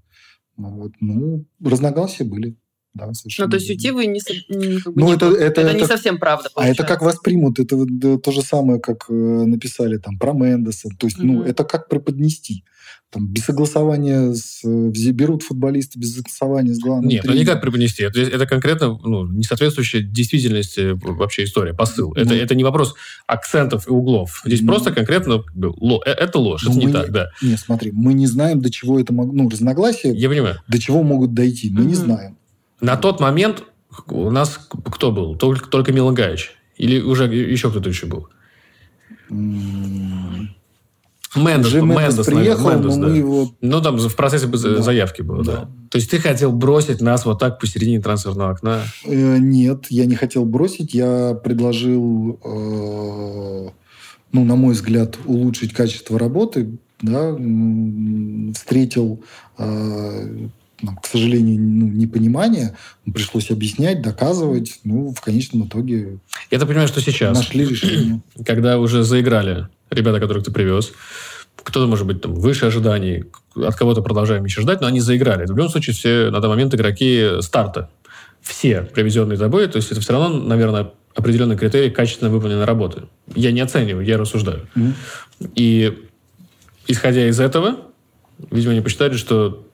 Вот, ну, разногласия были. Да, ну, то есть уйти вы не, как бы, ну, не это, это, это, это не совсем правда. Получается. А это как воспримут, это да, то же самое, как э, написали там про Мендеса. То есть, mm-hmm. ну, это как преподнести там, без согласования с, берут футболисты без согласования с главным Нет, тренером. ну никак преподнести. Это, это конкретно ну, не соответствующая действительности вообще история, посыл. Ну, это, это не вопрос акцентов и углов. Здесь ну, просто конкретно ло, э, это ложь, ну, это не так, да. Нет, смотри, мы не знаем, до чего это могло... Ну, разногласия... Я понимаю. До чего могут дойти, мы mm-hmm. не знаем. На тот момент у нас кто был? Только, только Милан Гаич? Или уже еще кто-то еще был? Мендес, Же Мендес, приехал, Мендес, но да. его... Ну, там в процессе да. заявки было, да. да. То есть ты хотел бросить нас вот так посередине трансферного окна? Э, нет, я не хотел бросить. Я предложил, э, ну, на мой взгляд, улучшить качество работы. Да, встретил э, к сожалению, ну, непонимание. Пришлось объяснять, доказывать. Ну, в конечном итоге... Я так понимаю, что сейчас... Нашли решение. Когда уже заиграли ребята, которых ты привез, кто-то, может быть, там, выше ожиданий, от кого-то продолжаем еще ждать, но они заиграли. В любом случае все на данный момент игроки старта. Все привезенные тобой, то есть это все равно, наверное, определенный критерий качественно выполненной работы. Я не оцениваю, я рассуждаю. Mm-hmm. И исходя из этого, видимо, они посчитали, что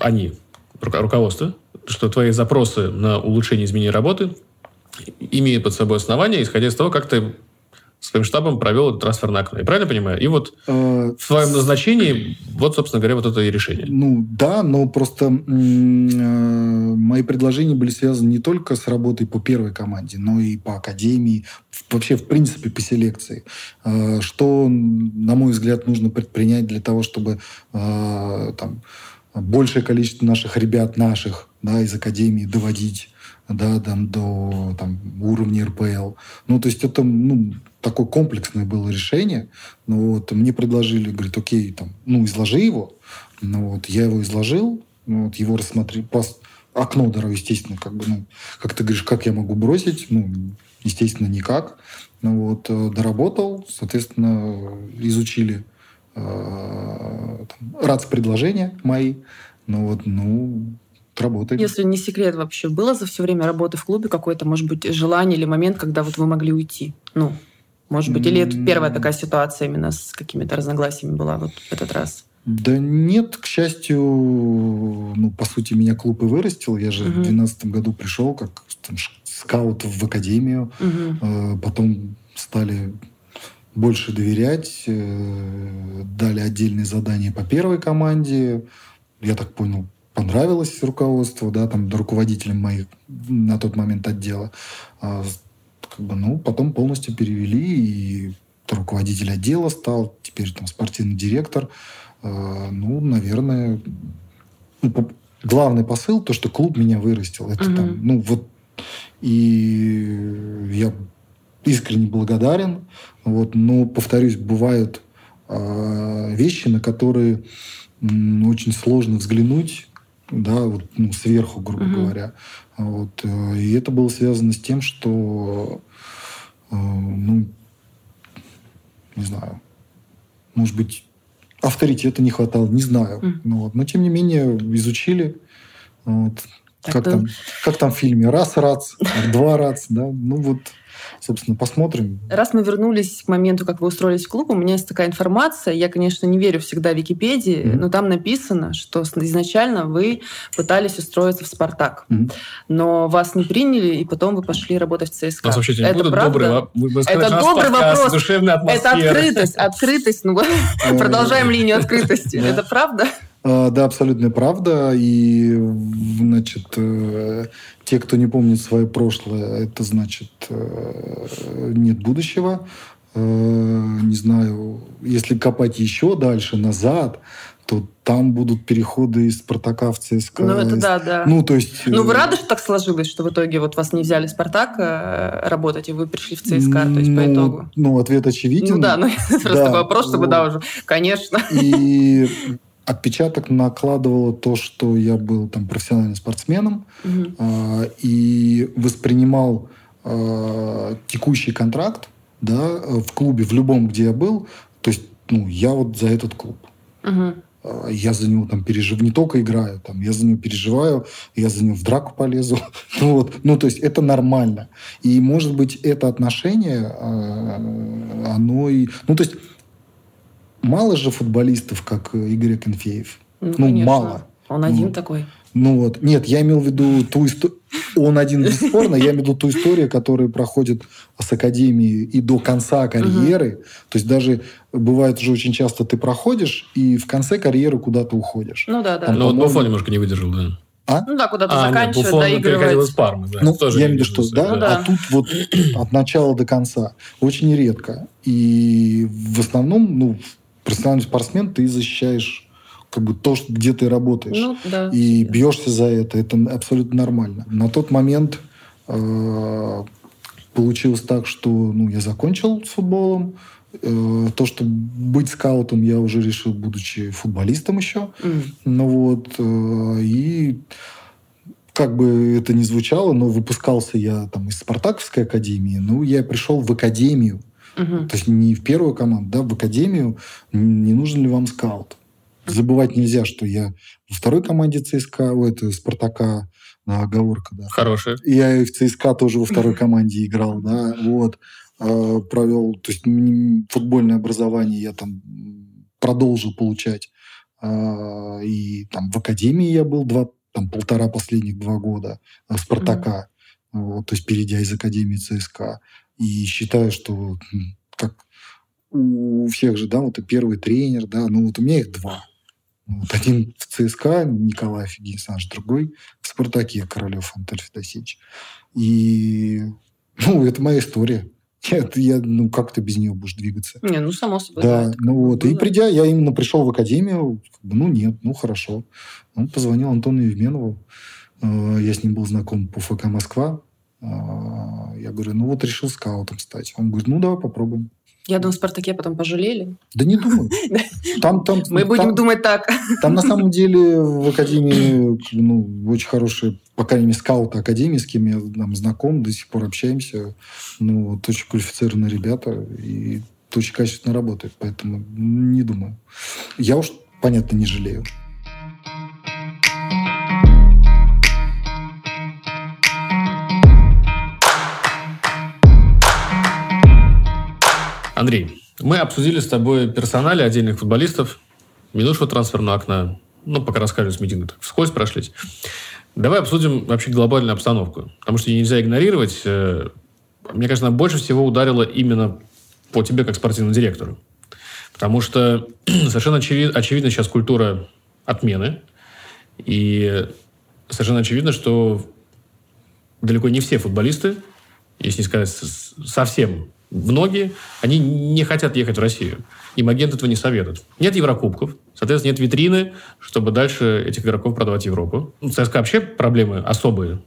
они, руководство, что твои запросы на улучшение изменения работы имеют под собой основания, исходя из того, как ты своим штабом провел это трансферное окно. Я правильно понимаю? И вот э, в своем назначении, вот, собственно говоря, вот это и решение. Ну, да, но просто э, мои предложения были связаны не только с работой по первой команде, но и по академии, вообще, в принципе, по селекции. Э, что, на мой взгляд, нужно предпринять для того, чтобы там, большее количество наших ребят, наших, да, из академии доводить да, там, до там, уровня РПЛ. Ну, то есть это ну, такое комплексное было решение. Ну, вот, мне предложили, говорит, окей, там, ну, изложи его. Ну, вот, я его изложил, ну, вот, его рассмотрели, пас, окно дорого, естественно, как бы, ну, как ты говоришь, как я могу бросить? Ну, естественно, никак. Ну, вот, э, доработал, соответственно, изучили э, РАЦ предложения мои. Ну, вот, ну, работает. Если не секрет вообще, было за все время работы в клубе какое-то, может быть, желание или момент, когда вот вы могли уйти? Ну, может быть, или это первая такая ситуация именно с какими-то разногласиями была вот в этот раз? Да нет, к счастью, ну, по сути, меня клуб и вырастил. Я же угу. в 2012 году пришел как там, скаут в академию. Угу. Потом стали больше доверять, э, дали отдельные задания по первой команде. Я так понял, понравилось руководству, да, там, руководителям моих на тот момент отдела. А, как бы, ну, потом полностью перевели, и руководитель отдела стал, теперь там спортивный директор. А, ну, наверное, ну, главный посыл, то, что клуб меня вырастил. Это угу. там, ну, вот, и я искренне благодарен. Вот, но, повторюсь, бывают э, вещи, на которые очень сложно взглянуть да, вот, ну, сверху, грубо угу. говоря. Вот, э, и это было связано с тем, что, э, ну, не знаю, может быть, авторитета не хватало, не знаю. Mm. Ну, вот. Но, тем не менее, изучили. Вот. Как, там, как там в фильме? Раз рац, [LAUGHS] два рац, да? Ну, вот собственно, посмотрим. Раз мы вернулись к моменту, как вы устроились в клуб, у меня есть такая информация. Я, конечно, не верю всегда в Википедии, mm-hmm. но там написано, что изначально вы пытались устроиться в «Спартак». Mm-hmm. Но вас не приняли, и потом вы пошли работать в ЦСКА. Нас вообще это будут правда? добрый, вы, это добрый вопрос. Это открытость. [LAUGHS] Открытость. Ну, [LAUGHS] продолжаем линию открытости. Это правда? А, да, абсолютная правда. И, значит, э, те, кто не помнит свое прошлое, это значит э, нет будущего. Э, не знаю, если копать еще дальше, назад, то там будут переходы из Спартака в ЦСКА. Ну, это да, да. Ну, то есть... Ну, вы рады, что так сложилось, что в итоге вот вас не взяли в Спартак работать, и вы пришли в ЦСКА, то есть ну, по итогу? Ну, ответ очевиден. Ну да, ну, [LAUGHS] просто да. вопрос, чтобы, да, уже, конечно. И отпечаток накладывало то, что я был там профессиональным спортсменом угу. э, и воспринимал э, текущий контракт да, в клубе, в любом, где я был. То есть, ну, я вот за этот клуб. Угу. Я за него там переживаю, не только играю, там, я за него переживаю, я за него в драку полезу. [LAUGHS] ну, вот. ну, то есть это нормально. И, может быть, это отношение, оно и... Ну, то есть мало же футболистов, как э, Игорь Акинфеев. Ну, ну мало. Он один ну, такой. Ну вот. Нет, я имел в виду ту историю... Он один бесспорно, я имею в виду ту историю, которая проходит с академии и до конца карьеры. Угу. То есть даже бывает же очень часто ты проходишь, и в конце карьеры куда-то уходишь. Ну да, да. Там, Но вот Буфон немножко не выдержал, да. А? Ну да, куда-то а, заканчивает, Буфон доигрывает. из Пармы, да. Ну, тоже я имею в виду, что да, да, а тут вот [CLEARS THROAT] от начала до конца. Очень редко. И в основном, ну, профессиональный спортсмен, ты защищаешь как бы то, где ты работаешь. Ну, да. И бьешься за это. Это абсолютно нормально. На тот момент э, получилось так, что ну, я закончил с футболом. Э, то, что быть скаутом, я уже решил, будучи футболистом еще. Mm. Ну вот. Э, и как бы это ни звучало, но выпускался я там из Спартаковской академии. Ну, я пришел в академию Угу. То есть не в первую команду, да, в академию. Не нужен ли вам скаут? Забывать нельзя, что я во второй команде ЦСКА, у этого Спартака, на оговорка, да. Хорошая. Я и в ЦСКА тоже во второй [LAUGHS] команде играл, да, вот. А, провел, то есть футбольное образование я там продолжил получать. А, и там в академии я был два, там полтора последних два года Спартака. Mm-hmm. Вот, то есть перейдя из академии ЦСКА. И считаю, что как у всех же, да, вот и первый тренер, да, ну вот у меня их два. Вот один в ЦСКА, Николай Офигенсович, другой в Спартаке, Королев Антон Федосеевич. И, ну, это моя история. Я, я, ну, как ты без нее будешь двигаться? Не, ну, само собой. Да, ну вот. Было. И придя, я именно пришел в академию, ну, нет, ну, хорошо. Он позвонил Антону Евменову. Э, я с ним был знаком по ФК «Москва». А, Я говорю, ну вот решил скаутом стать. Он говорит, ну давай попробуем. Я думаю, в «Спартаке» потом пожалели. Да не думаю. [LAUGHS] Там, там, Мы там- будем думать так. Там на самом [LAUGHS] деле в Академии ну, очень хорошие, по крайней мере, скауты Академии, с кем я там, знаком, до сих пор общаемся. Ну, вот очень квалифицированные ребята и очень качественно работают. Поэтому не думаю. Я уж, понятно, не жалею. Андрей, мы обсудили с тобой персонали отдельных футболистов, минувшего трансферного окна. Ну, пока рассказывали с митинга, так вскользь прошлись. Давай обсудим вообще глобальную обстановку. Потому что ее нельзя игнорировать. Э, Мне кажется, она больше всего ударила именно по тебе, как спортивному директору. Потому что [CLEARS THROAT] совершенно очеви- очевидна сейчас культура отмены. И совершенно очевидно, что далеко не все футболисты, если не сказать совсем многие, они не хотят ехать в Россию. Им агент этого не советует. Нет Еврокубков, соответственно, нет витрины, чтобы дальше этих игроков продавать в Европу. Ну, ЦСКА вообще проблемы особые,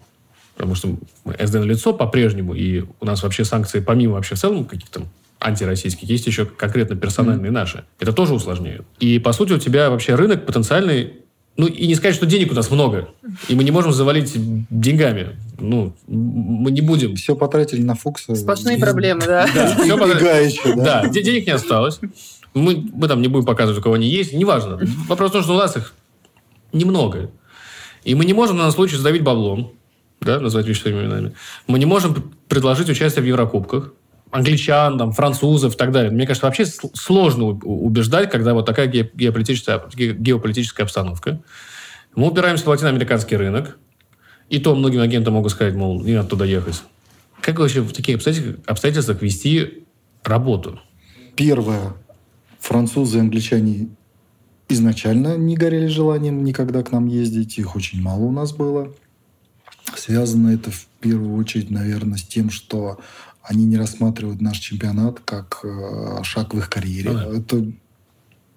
потому что СД на лицо по-прежнему, и у нас вообще санкции, помимо вообще в целом каких-то антироссийских, есть еще конкретно персональные наши. Это тоже усложняет. И, по сути, у тебя вообще рынок потенциальный ну, и не сказать, что денег у нас много. И мы не можем завалить деньгами. Ну, мы не будем. Все потратили на Фукса. Сплошные И- проблемы, да. [LAUGHS] Да, И всё потра- Гаича, да. Да, де- денег не осталось. Мы, мы там не будем показывать, у кого они есть. Неважно. Вопрос в том, что у нас их немного. И мы не можем на случай задавить баблом, да, назвать вещи своими именами. Мы не можем предложить участие в Еврокубках. Англичан, там, французов и так далее. Мне кажется, вообще сложно убеждать, когда вот такая ге- геополитическая, ге- геополитическая обстановка. Мы упираемся в латиноамериканский рынок. И то многим агентам могут сказать, мол, не надо туда ехать. Как вообще в таких обстоятельствах, обстоятельствах вести работу? Первое. Французы и англичане изначально не горели желанием никогда к нам ездить. Их очень мало у нас было. Связано это в первую очередь, наверное, с тем, что они не рассматривают наш чемпионат как э, шаг в их карьере. Ну да. Это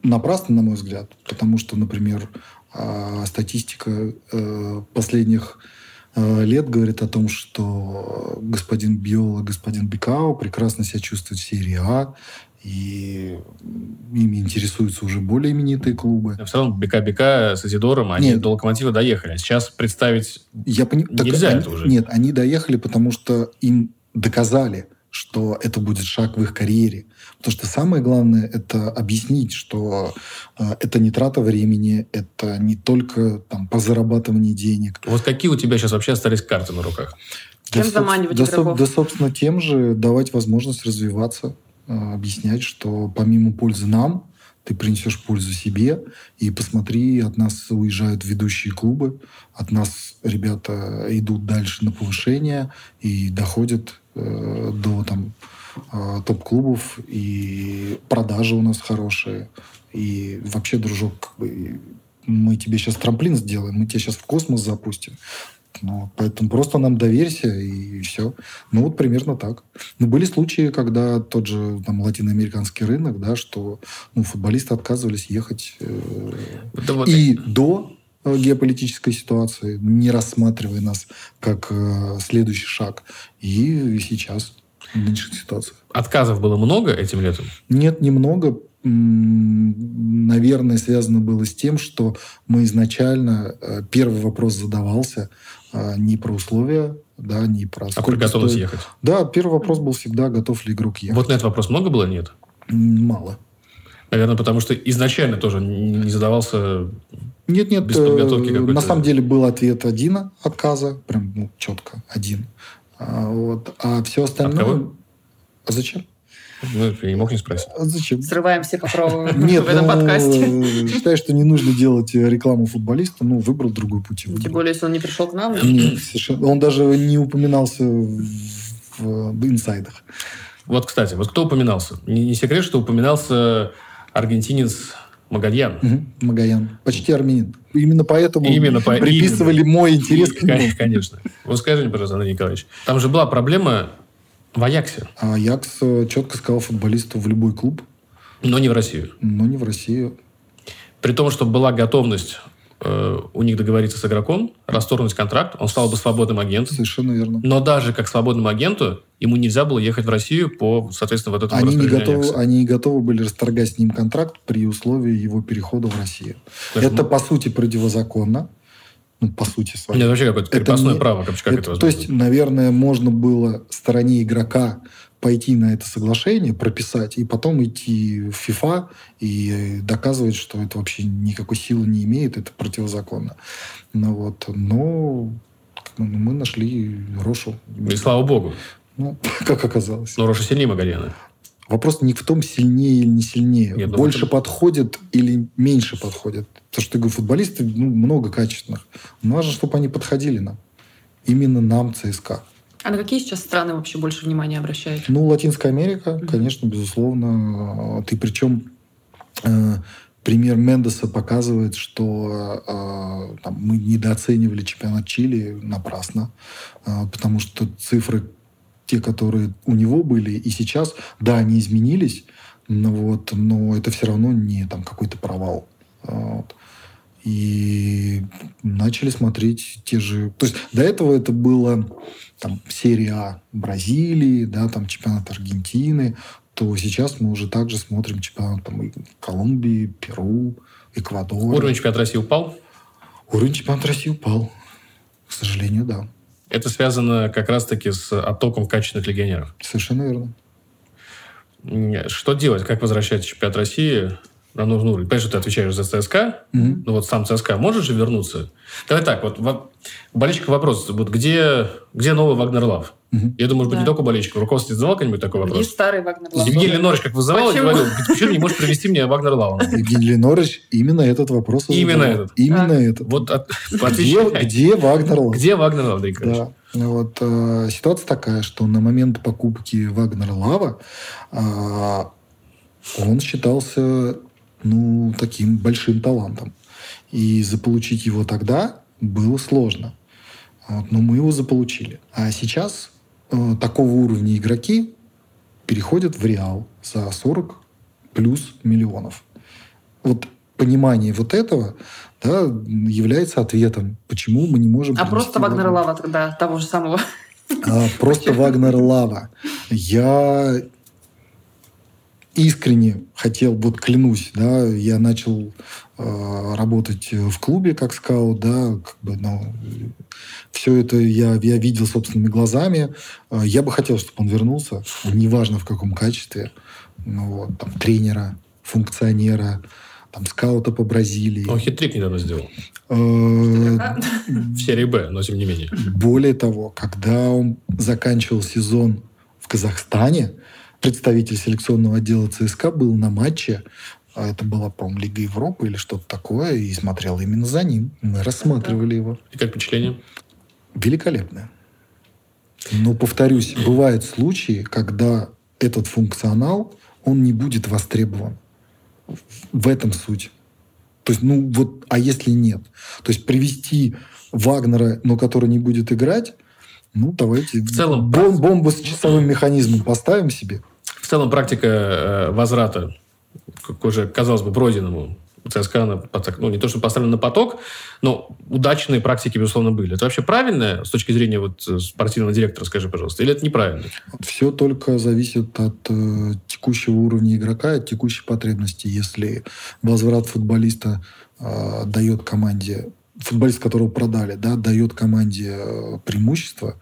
напрасно, на мой взгляд. Потому что, например, э, статистика э, последних лет говорит о том, что господин Биола, господин Бикао прекрасно себя чувствуют в серии А, и ими интересуются уже более именитые клубы. Все равно БК-БК с Изидором, они Нет. до Локомотива доехали. А сейчас представить... Я пони- так Нельзя они- это уже. Нет, они доехали, потому что им доказали, что это будет шаг в их карьере. Потому что самое главное – это объяснить, что э, это не трата времени, это не только там, по зарабатыванию денег. Вот какие у тебя сейчас вообще остались карты на руках? Чем Да, заманивать да, игроков? да, собственно, тем же давать возможность развиваться, э, объяснять, что помимо пользы нам, ты принесешь пользу себе, и посмотри, от нас уезжают ведущие клубы, от нас ребята идут дальше на повышение и доходят э, до там, топ-клубов, и продажи у нас хорошие, и вообще, дружок, как бы, мы тебе сейчас трамплин сделаем, мы тебя сейчас в космос запустим. Ну, поэтому просто нам доверься, и все. Ну, вот примерно так. Но были случаи, когда тот же там, латиноамериканский рынок, да, что ну, футболисты отказывались ехать э, Да вот и до э, геополитической ситуации, не рассматривая нас как э, следующий шаг, и сейчас ситуации. Отказов было много этим летом? Нет, немного. Наверное, связано было с тем, что мы изначально э, первый вопрос задавался э, не про условия, да, не про А про готовность стоит- ехать? Да, первый вопрос был всегда, готов ли игрок ехать. Вот на этот вопрос много было? Нет. Мало. Наверное, потому что изначально тоже не задавался... Нет, нет, Без подготовки э, какой-то. на самом деле был ответ один отказа, прям ну, четко один. А, вот, а все остальное... кого? А зачем? Ну, я не мог не спросить. А зачем? Срываем все покровы [LAUGHS] Нет, в этом ну, подкасте. [LAUGHS] считаю, что не нужно делать э, рекламу футболиста, ну, выбрал другой путь. Тем выбрал. более, если он не пришел к нам. Нет, совершенно. Он даже не упоминался в, в инсайдах. Вот, кстати, вот кто упоминался? Не, не секрет, что упоминался аргентинец Магальян. Мгм, Магаян. Почти армянин. Именно поэтому Именно по- приписывали мой интерес к нему. Кон- Конечно. Вот скажи мне, пожалуйста, Андрей Николаевич, там же была проблема в Аяксе, А Якс э, четко сказал футболисту в любой клуб, но не в Россию. но не в Россию. При том, что была готовность э, у них договориться с игроком, расторгнуть контракт, он стал бы свободным агентом. Совершенно верно. Но даже как свободному агенту ему нельзя было ехать в Россию по, соответственно, вот этому Они не, готовы, Аякса. они не готовы были расторгать с ним контракт при условии его перехода в Россию. Даже Это, м- по сути, противозаконно. Ну, по сути своей. Нет, вообще какое-то Это крепостное не- право. Как, как это, Это- возможно? то есть, наверное, можно было стороне игрока пойти на это соглашение, прописать, и потом идти в ФИФА и доказывать, что это вообще никакой силы не имеет, это противозаконно. Ну, вот. Но мы нашли Рошу. И слава богу. Ну, [LAUGHS] как оказалось. Но Роша сильнее Магальяна. Вопрос не в том, сильнее или не сильнее. Нет, ну, Больше это- подходит или меньше подходит. Потому что, я говорю, футболисты ну, много качественных. Но важно, чтобы они подходили нам. Именно нам, ЦСКА. А на какие сейчас страны вообще больше внимания обращаете? Ну, Латинская Америка, Мгм. конечно, безусловно. Ты причем э, пример Мендеса показывает, что э, там, мы недооценивали чемпионат Чили напрасно, э, потому что цифры те, которые у него были, и сейчас, да, они изменились, но, вот, но это все равно не там какой-то провал. Вот. И начали смотреть те же... То есть до этого это было там серия А Бразилии, да, там чемпионат Аргентины, то сейчас мы уже также смотрим чемпионат там, Колумбии, Перу, Эквадора. Уровень чемпионата России упал. Уровень чемпионата России упал. К сожалению, да. Это связано как раз-таки с оттоком качественных легионеров. Совершенно верно. Что делать? Как возвращать чемпионат России на нужный уровень? Понимаешь, что ты отвечаешь за ЦСКА, Мгм. ну вот сам ЦСКА может же вернуться? Давай так, вот во- у болельщиков вопрос. Вот где, где новый Вагнер Лав? Мгм. Я думаю, может быть, не Да. только у болельщиков. Руководство задавал когда-нибудь такой Есть вопрос? старый Вагнер Лав. Евгений Леннорович как вызывал и Почему? говорил, «Говорит, почему ты не можешь привести мне Вагнер Лава? [LAUGHS] Евгений Леннорович именно этот вопрос и Именно задавал. этот. Именно А. этот. Вот от- Где, Вагнер Лав? Где Вагнер Лав? Да. Вот, э, ситуация такая, что на момент покупки Вагнера Лава э, он считался ну, таким большим талантом. И заполучить его тогда было сложно. Вот, но мы его заполучили. А сейчас э, такого уровня игроки переходят в Реал за 40 плюс миллионов. Вот понимание вот этого да, является ответом, почему мы не можем... А просто Вагнера. Лава тогда, того же самого. А, просто Вагнер Лава. Я искренне хотел, вот клянусь, да, я начал э, работать в клубе как скаут, да, как бы, ну, все это я, я видел собственными глазами. Э, Я бы хотел, чтобы он вернулся, неважно в каком качестве, ну, вот, там, тренера, функционера, там, скаута по Бразилии. Он хитрик недавно сделал. Э, [LAUGHS] В серии Б, но тем не менее. более того, когда он заканчивал сезон в Казахстане, представитель селекционного отдела ЦСКА был на матче, а это была, по-моему, Лига Европы или что-то такое, и смотрел именно за ним. Мы рассматривали его. И как впечатление? Великолепное. Но, повторюсь, бывают случаи, когда этот функционал, он не будет востребован. В этом суть. То есть, ну вот, а если нет? То есть привести Вагнера, но который не будет играть, ну давайте В целом, бом- бомбу с часовым механизмом поставим себе. Целом практика э, возврата к уже, казалось бы, пройденному ЦСКА, ну, не то, что поставлен на поток, но удачные практики, безусловно, были. Это вообще правильно с точки зрения вот э, спортивного директора, скажи, пожалуйста, или это неправильно? Все только зависит от э, текущего уровня игрока, от текущей потребности. Если возврат футболиста э, дает команде, футболист, которого продали, да, дает команде э, преимущество,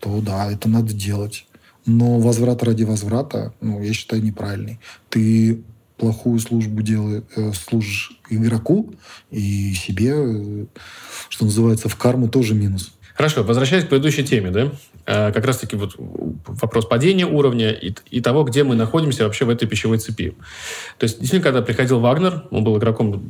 то да, это надо делать. Но возврат ради возврата, ну, я считаю, неправильный. Ты плохую службу делаешь, э, служишь игроку и себе, э, что называется, в карму тоже минус. Хорошо, возвращаясь к предыдущей теме, да, как раз-таки вот вопрос падения уровня и, и того, где мы находимся вообще в этой пищевой цепи. То есть, действительно, когда приходил Вагнер, он был игроком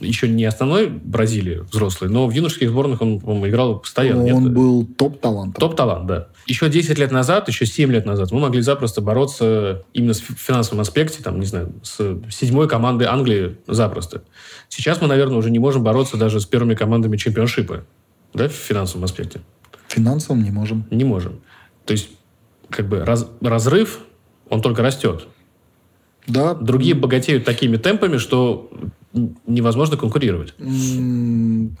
еще не основной Бразилии взрослый, но в юношеских сборных он, по-моему, играл постоянно. он Нет, был топ-талантом. Топ-талант, да. Еще 10 лет назад, еще 7 лет назад мы могли запросто бороться именно в финансовом аспекте, там, не знаю, с седьмой командой Англии запросто. Сейчас мы, наверное, уже не можем бороться даже с первыми командами чемпионшипа, да, в финансовом аспекте. Финансовым не можем. Не можем. То есть, как бы раз- разрыв, он только растет. Да, Другие богатеют такими темпами, что невозможно конкурировать.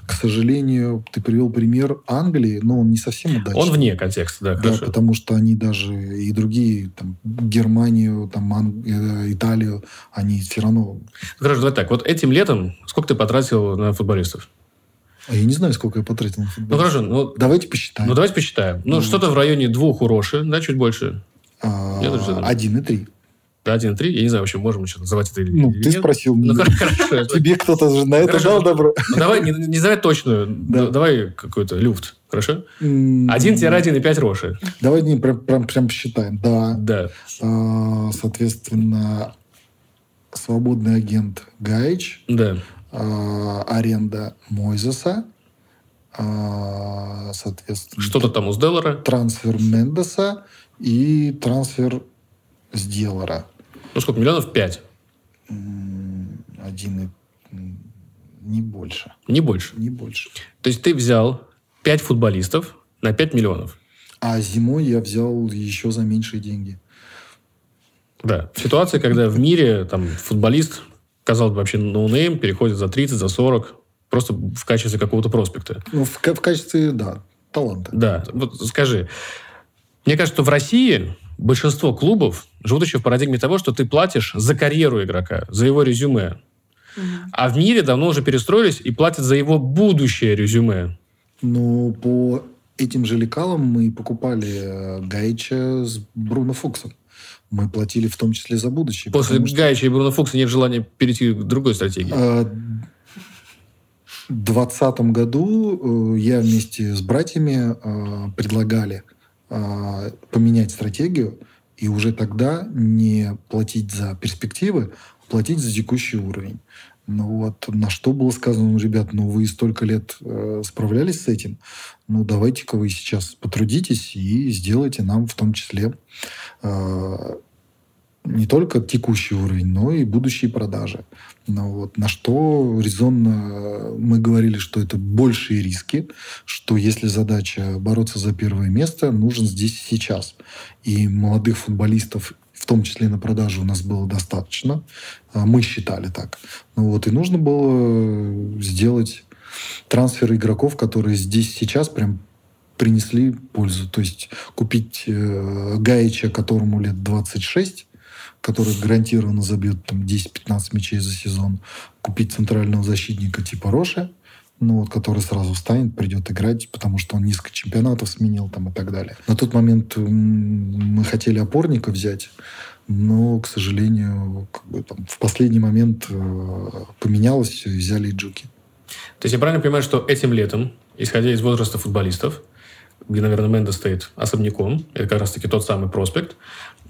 К сожалению, ты привел пример Англии, но он не совсем удачный. Он вне контекста, да, Да, потому что они даже и другие, там, Германию, там, Ан- э, Италию, они все равно... Хорошо, давай так. Вот этим летом сколько ты потратил на футболистов? А я не знаю, сколько я потратил на футбол. Ну, хорошо. Ну, Давайте посчитаем. ну давайте посчитаем. Ну, Ну. что-то в районе двух у Роши, да, чуть больше. А. Один и три. Да, 1,3. Я не знаю, вообще можем еще называть это или Ну, или ты нет. спросил Ну, меня. хорошо. [LAUGHS] Тебе кто-то же на это Хорошо. дал добро. Ну, давай, не, не называй точную. Да. Ну, Давай какой-то люфт. Хорошо? М, 1-1,5 Роши. Давай не, прям, прям, прям посчитаем. Да. Да. А, Соответственно, свободный агент Гаич, Да. А, аренда Мойзеса, а, соответственно, Что-то там у Сделлара. трансфер Мендеса и трансфер Сделара. Ну, сколько? Миллионов 5. М, Один и не больше. Не больше. Не больше. То есть ты взял 5 футболистов на 5 миллионов. А зимой я взял еще за меньшие деньги. Да. В ситуации, когда в мире там футболист, казалось бы, вообще no name, переходит за 30, за 40, просто в качестве какого-то проспекта. Ну, в, в качестве, да, таланта. Да. Вот скажи, мне кажется, что в России большинство клубов живут еще в парадигме того, что ты платишь за карьеру игрока, за его резюме. А в мире давно уже перестроились и платят за его будущее резюме. Но по этим же лекалам мы покупали э, Гайича с Бруно Фуксом. Мы платили в том числе за будущее. После что, Гайча и Бруно Фукса нет желания перейти к другой стратегии. э, В 2020 году э, я вместе с братьями э, предлагали э, поменять стратегию и уже тогда не платить за перспективы, а платить за текущий уровень. Ну вот, на что было сказано, ну, ребят, ну вы столько лет э, справлялись с этим, ну давайте-ка вы сейчас потрудитесь и сделайте нам в том числе э, не только текущий уровень, но и будущие продажи. Ну, вот, на что резонно мы говорили, что это большие риски, что если задача бороться за первое место, нужен здесь сейчас. И молодых футболистов, в том числе на продажу, у нас было достаточно. А Мы считали так. Ну, вот, и нужно было сделать трансфер игроков, которые здесь сейчас прям принесли пользу. То есть купить э, Гаича, которому лет 26, который гарантированно забьет там 10-15 мячей за сезон, купить центрального защитника типа Роша, ну вот, который сразу встанет, придет играть, потому что он несколько чемпионатов сменил там и так далее. На тот момент мы хотели опорника взять, но, к сожалению, как бы, там, в последний момент э, поменялось все и взяли Джуки. То есть я правильно понимаю, что этим летом, исходя из возраста футболистов, где, наверное, Менда стоит особняком, это как раз-таки тот самый проспект,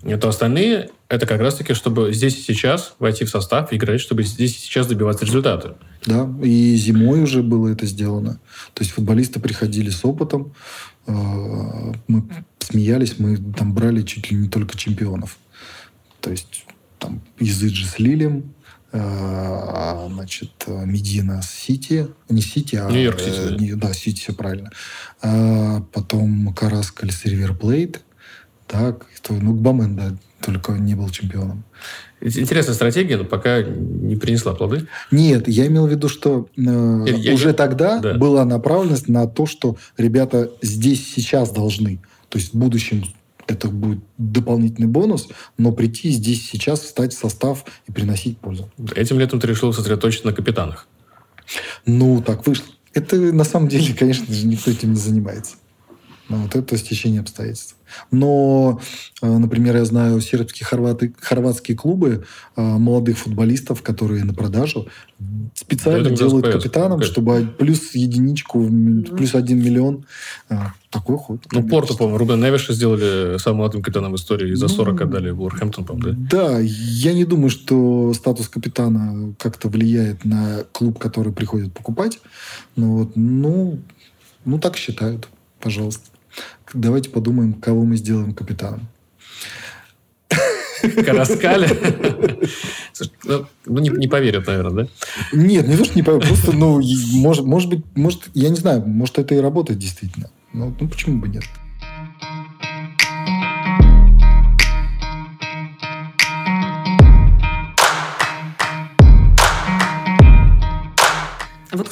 то остальные это как раз-таки, чтобы здесь и сейчас войти в состав играть, чтобы здесь и сейчас добиваться результата. Да, и зимой уже было это сделано. То есть футболисты приходили с опытом, э, мы смеялись, мы там брали чуть ли не только чемпионов. То есть там Изыджи с Лилем, э, значит, э, Медина с Сити. Не Сити, а... Нью-Йорк Сити, э, да. Сити, все правильно. А потом Карраскаль с Ривер Плейт. Так, кто, ну, Гбамен, да, только не был чемпионом. Интересная стратегия, но пока не принесла плоды. Нет, я имел в виду, что э, Я- я- уже тогда да. была направленность на то, что ребята здесь сейчас должны. То есть в будущем это будет дополнительный бонус, но прийти здесь сейчас, встать в состав и приносить пользу. Этим летом ты решил сосредоточиться на капитанах. Ну, так вышло. Это на самом деле, [LAUGHS] конечно же, никто этим не занимается. Ну, вот это стечение обстоятельств. Но, э, например, я знаю сербские хорваты, хорватские клубы э, молодых футболистов, которые на продажу специально Да, делают ужасно капитаном, конечно. чтобы плюс единичку, плюс один миллион. Э, Такой ход. Ну. Порту, по-моему, Рубен Невиша сделали самым молодым капитаном в истории. и За Ну, 40 отдали в Уорхэмптон, по-моему, да? Да, я не думаю, что статус капитана как-то влияет на клуб, который приходит покупать. Ну, вот, ну, ну так считают, пожалуйста. Давайте подумаем, кого мы сделаем капитаном. Караскаля. Слушай, ну, Ну, не, не поверят, наверное, да? Нет, не то, что не поверю, просто, ну, может, может быть, может, я не знаю, может, это и работает действительно. Ну, ну почему бы нет?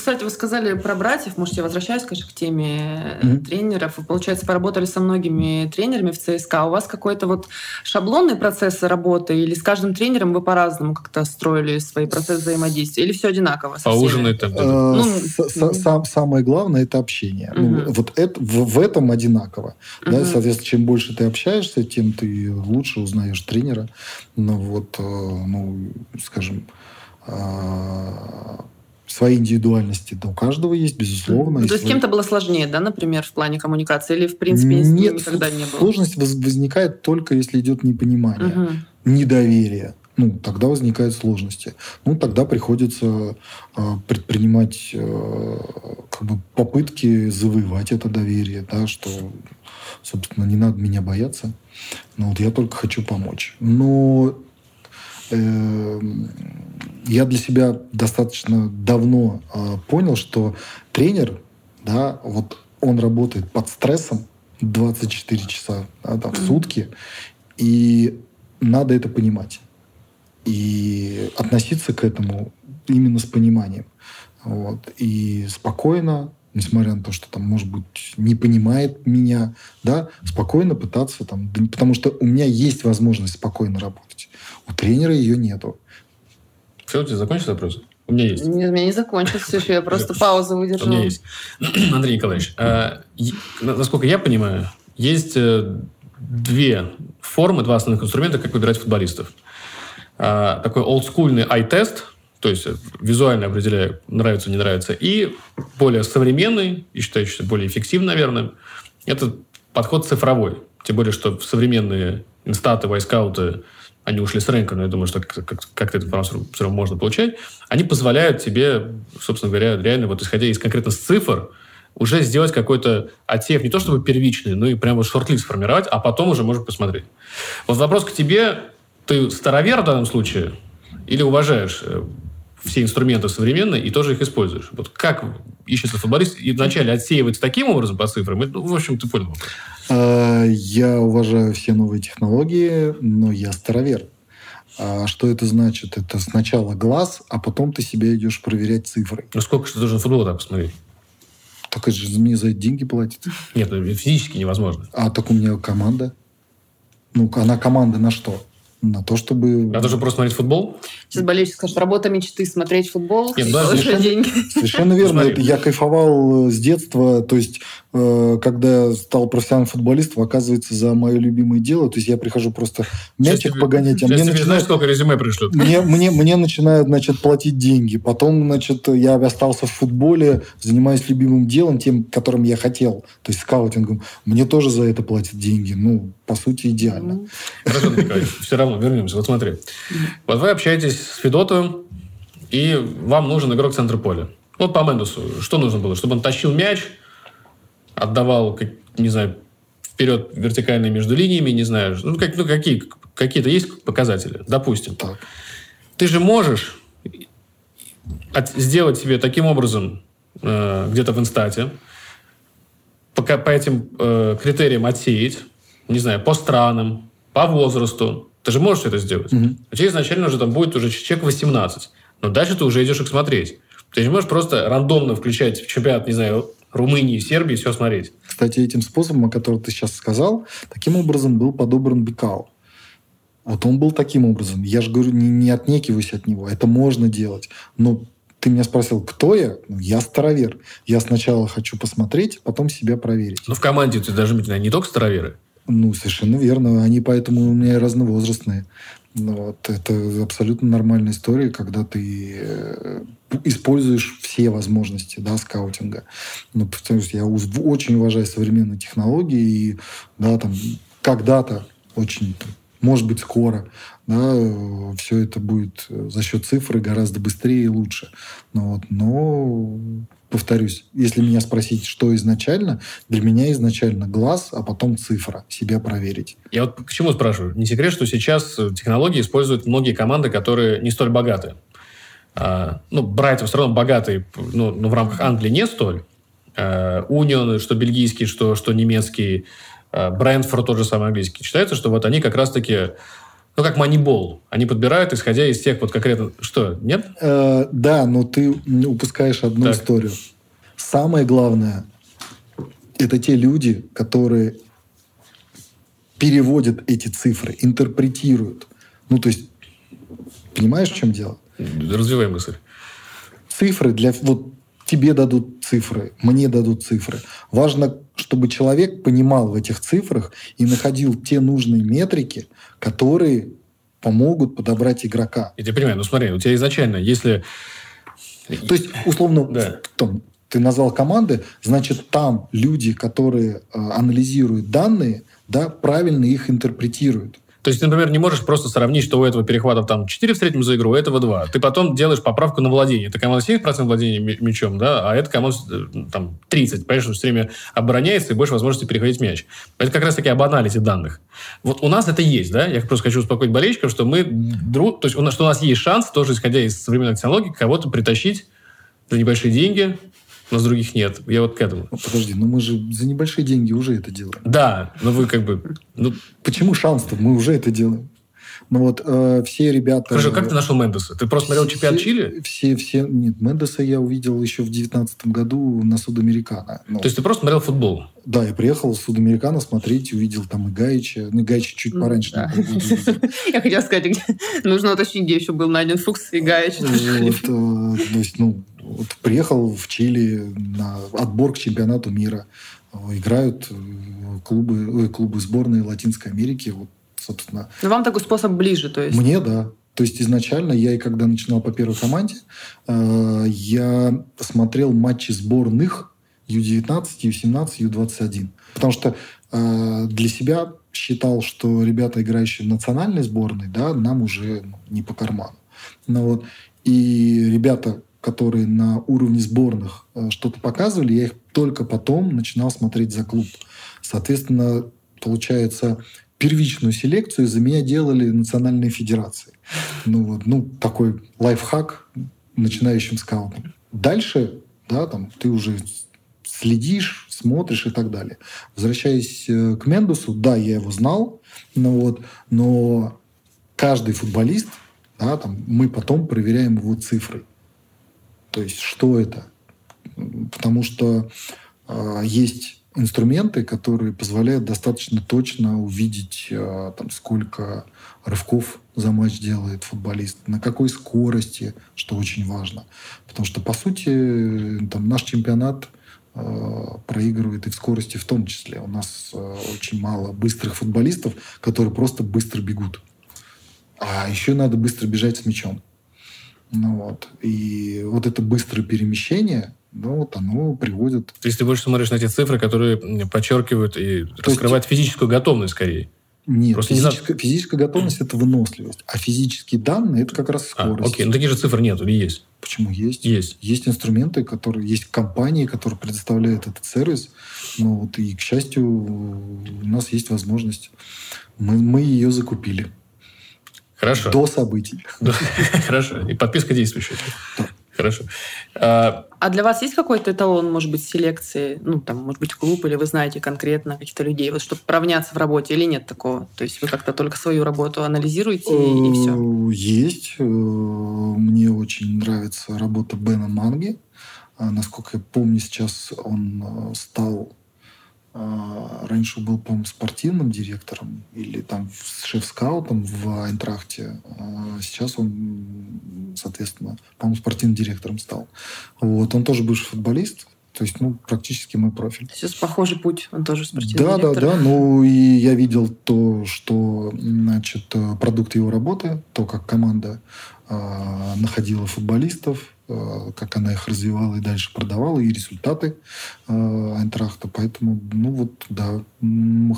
Кстати, вы сказали про братьев. Может, я возвращаюсь, конечно, к теме mm-hmm. тренеров. Вы, получается, поработали со многими тренерами в ЦСКА. У вас какой-то вот шаблонный процесс работы или с каждым тренером вы по-разному как-то строили свои процессы взаимодействия? Или все одинаково? Поужинать там ну, Самое главное – это общение. Вот в этом одинаково. Соответственно, чем больше ты общаешься, тем ты лучше узнаешь тренера. Ну вот, э, ну, скажем, а, свои индивидуальности да, у каждого есть, безусловно. Ну, то есть свои... кем-то было сложнее, да, например, в плане коммуникации? Или, в принципе, Нет, никогда не было? Сложность возникает только, если идет непонимание, угу. недоверие. Ну, тогда возникают сложности. Ну, тогда приходится э, предпринимать э, как бы попытки завоевать это доверие, да, что, собственно, не надо меня бояться. Но вот я только хочу помочь. Но я для себя достаточно давно э, понял, что тренер, да, вот он работает под стрессом 24 часа да, там, в сутки, и надо это понимать. И относиться к этому именно с пониманием. Вот. И спокойно, несмотря на то, что там, может быть, не понимает меня, да, спокойно пытаться там, потому что у меня есть возможность спокойно работать. У тренера ее нету. Все, у тебя закончился вопрос? У меня есть. Нет, у меня не закончился, я просто паузу выдержал. У меня есть. [CLEARS THROAT] Андрей Николаевич, а, насколько я понимаю, есть э, две формы, два основных инструмента, как выбирать футболистов. А, такой олдскульный ай-тест, то есть визуально определяю, нравится, не нравится, и более современный, и считающийся более эффективным, наверное, это подход цифровой. Тем более, что современные инстаты, вайскауты, они ушли с рынка, но я думаю, что как-то эту информацию все равно можно получать, они позволяют тебе, собственно говоря, реально вот исходя из конкретно цифр, уже сделать какой-то отсев, не то чтобы первичный, но и прямо шорт-лист сформировать, а потом уже можно посмотреть. Вот вопрос к тебе. Ты старовер в данном случае или уважаешь э, все инструменты современные и тоже их используешь? Вот как ищется футболист и вначале отсеивается таким образом по цифрам? Ну, в общем, ты понял. А, я уважаю все новые технологии, но я старовер. А что это значит? Это сначала глаз, а потом ты себя идешь проверять цифры. Ну сколько же ты должен футбол так посмотреть? Так это же мне за это деньги платит. Нет, ну, физически невозможно. А так у меня команда. Ну, она команда на что? На то, чтобы... А тоже просто смотреть футбол? Сейчас болельщик скажет, работа мечты, смотреть футбол, Нет, да, совершенно, деньги. Совершенно верно. Я кайфовал э, с детства. То есть, когда я стал профессиональным футболистом, оказывается, за мое любимое дело. То есть, я прихожу просто мячик сейчас погонять. А мне начинают... знаешь, сколько резюме пришлют. Мне, мне, мне начинают, значит, платить деньги. Потом, значит, я остался в футболе, занимаюсь любимым делом, тем, которым я хотел. То есть, скаутингом. Мне тоже за это платят деньги. Ну, по сути, идеально. Хорошо, [LAUGHS] все равно вернемся. Вот смотри. Вот вы общаетесь с Федотовым, и вам нужен игрок центра поля. Вот по Мендесу, что нужно было? Чтобы он тащил мяч, отдавал, не знаю, вперед вертикальные между линиями, не знаю, ну, как, ну какие, какие-то есть показатели, допустим. Так. Ты же можешь от, сделать себе таким образом э, где-то в инстате, по, по этим э, критериям отсеять, не знаю, по странам, по возрасту. Ты же можешь это сделать. Угу. У тебя изначально уже там будет уже человек 18. Но дальше ты уже идешь их смотреть. Ты не можешь просто рандомно включать в чемпионат, не знаю, Румынии, Сербии, все смотреть. Кстати, этим способом, о котором ты сейчас сказал, таким образом был подобран Бекау. Вот он был таким образом. Я же говорю, не, не отнекиваюсь от него. Это можно делать. Но ты меня спросил, кто я? Ну, я старовер. Я сначала хочу посмотреть, потом себя проверить. Ну, в команде ты должны быть не только староверы. Ну, совершенно верно. Они поэтому у меня разновозрастные. Ну, вот, это абсолютно нормальная история, когда ты э, используешь все возможности да, скаутинга. Ну, потому что я очень уважаю современные технологии, и да, там, когда-то очень может быть, скоро, да, все это будет за счет цифры гораздо быстрее и лучше. Ну, вот, но повторюсь, если меня спросить, что изначально, для меня изначально глаз, а потом цифра, себя проверить. Я вот к чему спрашиваю? Не секрет, что сейчас технологии используют многие команды, которые не столь богаты. А, ну, Брайтон все равно богатый, ну, но в рамках Англии не столь. А, Унион, что бельгийский, что, что немецкий, а, Брентфорд тот же самый английский. Считается, что вот они как раз-таки Ну, как манибол. Они подбирают, исходя из тех вот конкретно... Что, нет? Э, да, но ты упускаешь одну так. историю. Самое главное, это те люди, которые переводят эти цифры, интерпретируют. Ну, то есть, понимаешь, в чем дело? Развивай мысль. Цифры для... Вот тебе дадут цифры, мне дадут цифры. Важно, чтобы человек понимал в этих цифрах и находил те нужные метрики, которые помогут подобрать игрока. Я тебя понимаю, ну смотри, у тебя изначально, если... То есть, условно, да. там, ты назвал команды, значит, там люди, которые э, анализируют данные, да, правильно их интерпретируют. То есть, ты, например, не можешь просто сравнить, что у этого перехвата там 4 в среднем за игру, у этого 2. Ты потом делаешь поправку на владение. Это команда 70% владения мячом, да, а это команда э, там 30. Понимаешь, что все время обороняется и больше возможности переходить мяч. Это как раз-таки об анализе данных. Вот у нас это есть, да? Я просто хочу успокоить болельщиков, что мы друг... То есть, у нас, что у нас есть шанс, тоже исходя из современных технологий, кого-то притащить за небольшие деньги, но с других нет. Я вот к этому. Ну, подожди, ну мы же за небольшие деньги уже это делаем. Да, но вы как бы... Ну... Почему шанс-то? Мы уже это делаем. Ну вот э, все ребята... Хорошо, как ты нашел Мендеса? Ты просто смотрел чемпионат Чили? Все, все... Нет, Мендеса я увидел еще в девятнадцатом году на Судамерикано. Ну, То есть ты просто смотрел футбол? Да, я приехал в Судамерикано смотреть, увидел там и Гаича. Ну, и Гаича чуть пораньше. [LAUGHS] Я хотела сказать, [LAUGHS] нужно уточнить, где еще был найден Фукс и Гаич. Э, то есть, ну, вот приехал в Чили на отбор к чемпионату мира. Играют э, клубы, клубы сборной Латинской Америки. Вот собственно. Но вам такой способ ближе, то есть? Мне, да. То есть изначально я и когда начинал по первой команде, э, я смотрел матчи сборных Ю-19, Ю-17, Ю-21. Потому что э, для себя считал, что ребята, играющие в национальной сборной, да, нам уже не по карману. Ну, вот. И ребята, которые на уровне сборных э, что-то показывали, я их только потом начинал смотреть за клуб. Соответственно, получается, первичную селекцию за меня делали национальные федерации. Ну, вот, ну такой лайфхак начинающим скаутом. Дальше, да, там, ты уже следишь, смотришь и так далее. Возвращаясь э, к Мендусу, да, я его знал, но, вот, но каждый футболист, да, там, мы потом проверяем его цифры. То есть, что это? Потому что э, есть инструменты, которые позволяют достаточно точно увидеть, э, там, сколько рывков за матч делает футболист, на какой скорости, что очень важно. Потому что, по сути, там, наш чемпионат э, проигрывает и в скорости в том числе. У нас э, очень мало быстрых футболистов, которые просто быстро бегут. А еще надо быстро бежать с мячом. Ну вот. И вот это быстрое перемещение, ну, вот оно приводит... То есть ты больше смотришь на эти цифры, которые подчеркивают и То раскрывают есть... физическую готовность скорее? Нет, Просто физическая, не физическая готовность – это выносливость. А физические данные – это как раз а, скорость. А, окей, но таких же цифр нет или есть? Почему есть? Есть. Есть инструменты, которые... Есть компании, которые предоставляют этот сервис. Ну, вот, и, к счастью, у нас есть возможность. Мы, мы ее закупили. Хорошо. До событий. [LAUGHS] Хорошо. И подписка действующая. Хорошо. А, а для вас есть какой-то эталон, может быть, селекции? Ну, там, может быть, клуб, или вы знаете конкретно каких-то людей, вот чтобы равняться в работе, или нет такого? То есть вы как-то только свою работу анализируете и, и все? Э, есть. Э, мне очень нравится работа Бена Манги. А, насколько я помню, сейчас он э, стал раньше был, по-моему, спортивным директором или там шеф-скаутом в Айнтрахте. А сейчас он, соответственно, по-моему, спортивным директором стал. Вот. Он тоже бывший футболист. То есть, ну, практически мой профиль. Сейчас похожий путь, он тоже спортивный да, директор. Да, да, Ну, и я видел то, что, значит, продукт его работы, то, как команда э, находила футболистов, как она их развивала и дальше продавала, и результаты э, Айнтрахта. Поэтому, ну вот, да,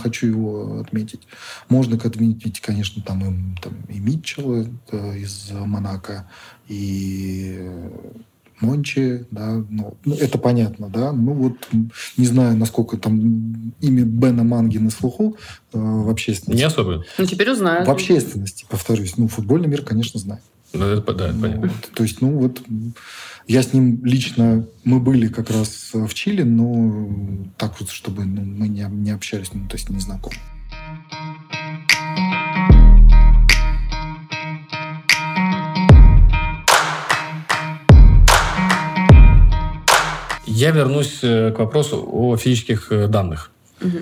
хочу его отметить. Можно отметить, конечно, там и, там, и Митчелла э, из Монако, и Мончи, да, ну, ну, это понятно, да, ну вот не знаю, насколько там имя Бена Манги на слуху э, в общественности. Не особо. Ну, теперь узнаю. В общественности, повторюсь, ну, футбольный мир, конечно, знает. Да, это, да, это понятно. То есть, ну вот, я с ним лично, мы были как раз э, в Чили, но так вот, чтобы ну, мы не, не общались, ну, то есть не знакомы. Я вернусь э, к вопросу о физических э, данных. Угу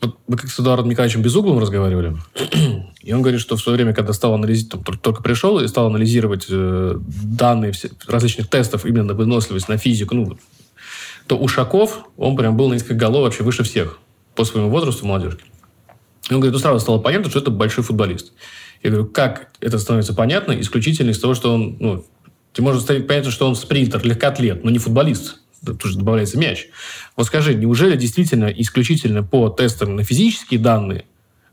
вот мы как с Эдуардом Николаевичем Безуглым разговаривали, [CLEARS THROAT] и он говорит, что в свое время, когда стал анализировать, только пришел и стал анализировать э, данные все, различных тестов именно на выносливость, на физику, ну, то Ушаков, он прям был на несколько голов вообще выше всех по своему возрасту молодежки. И он говорит, ну, сразу стало понятно, что это большой футболист. Я говорю, как это становится понятно? Исключительно из того, что он, ну, ты можешь стать понятно, что он спринтер, легкоатлет, но не футболист. Тут же добавляется мяч. Вот скажи, неужели действительно исключительно по тестам на физические данные,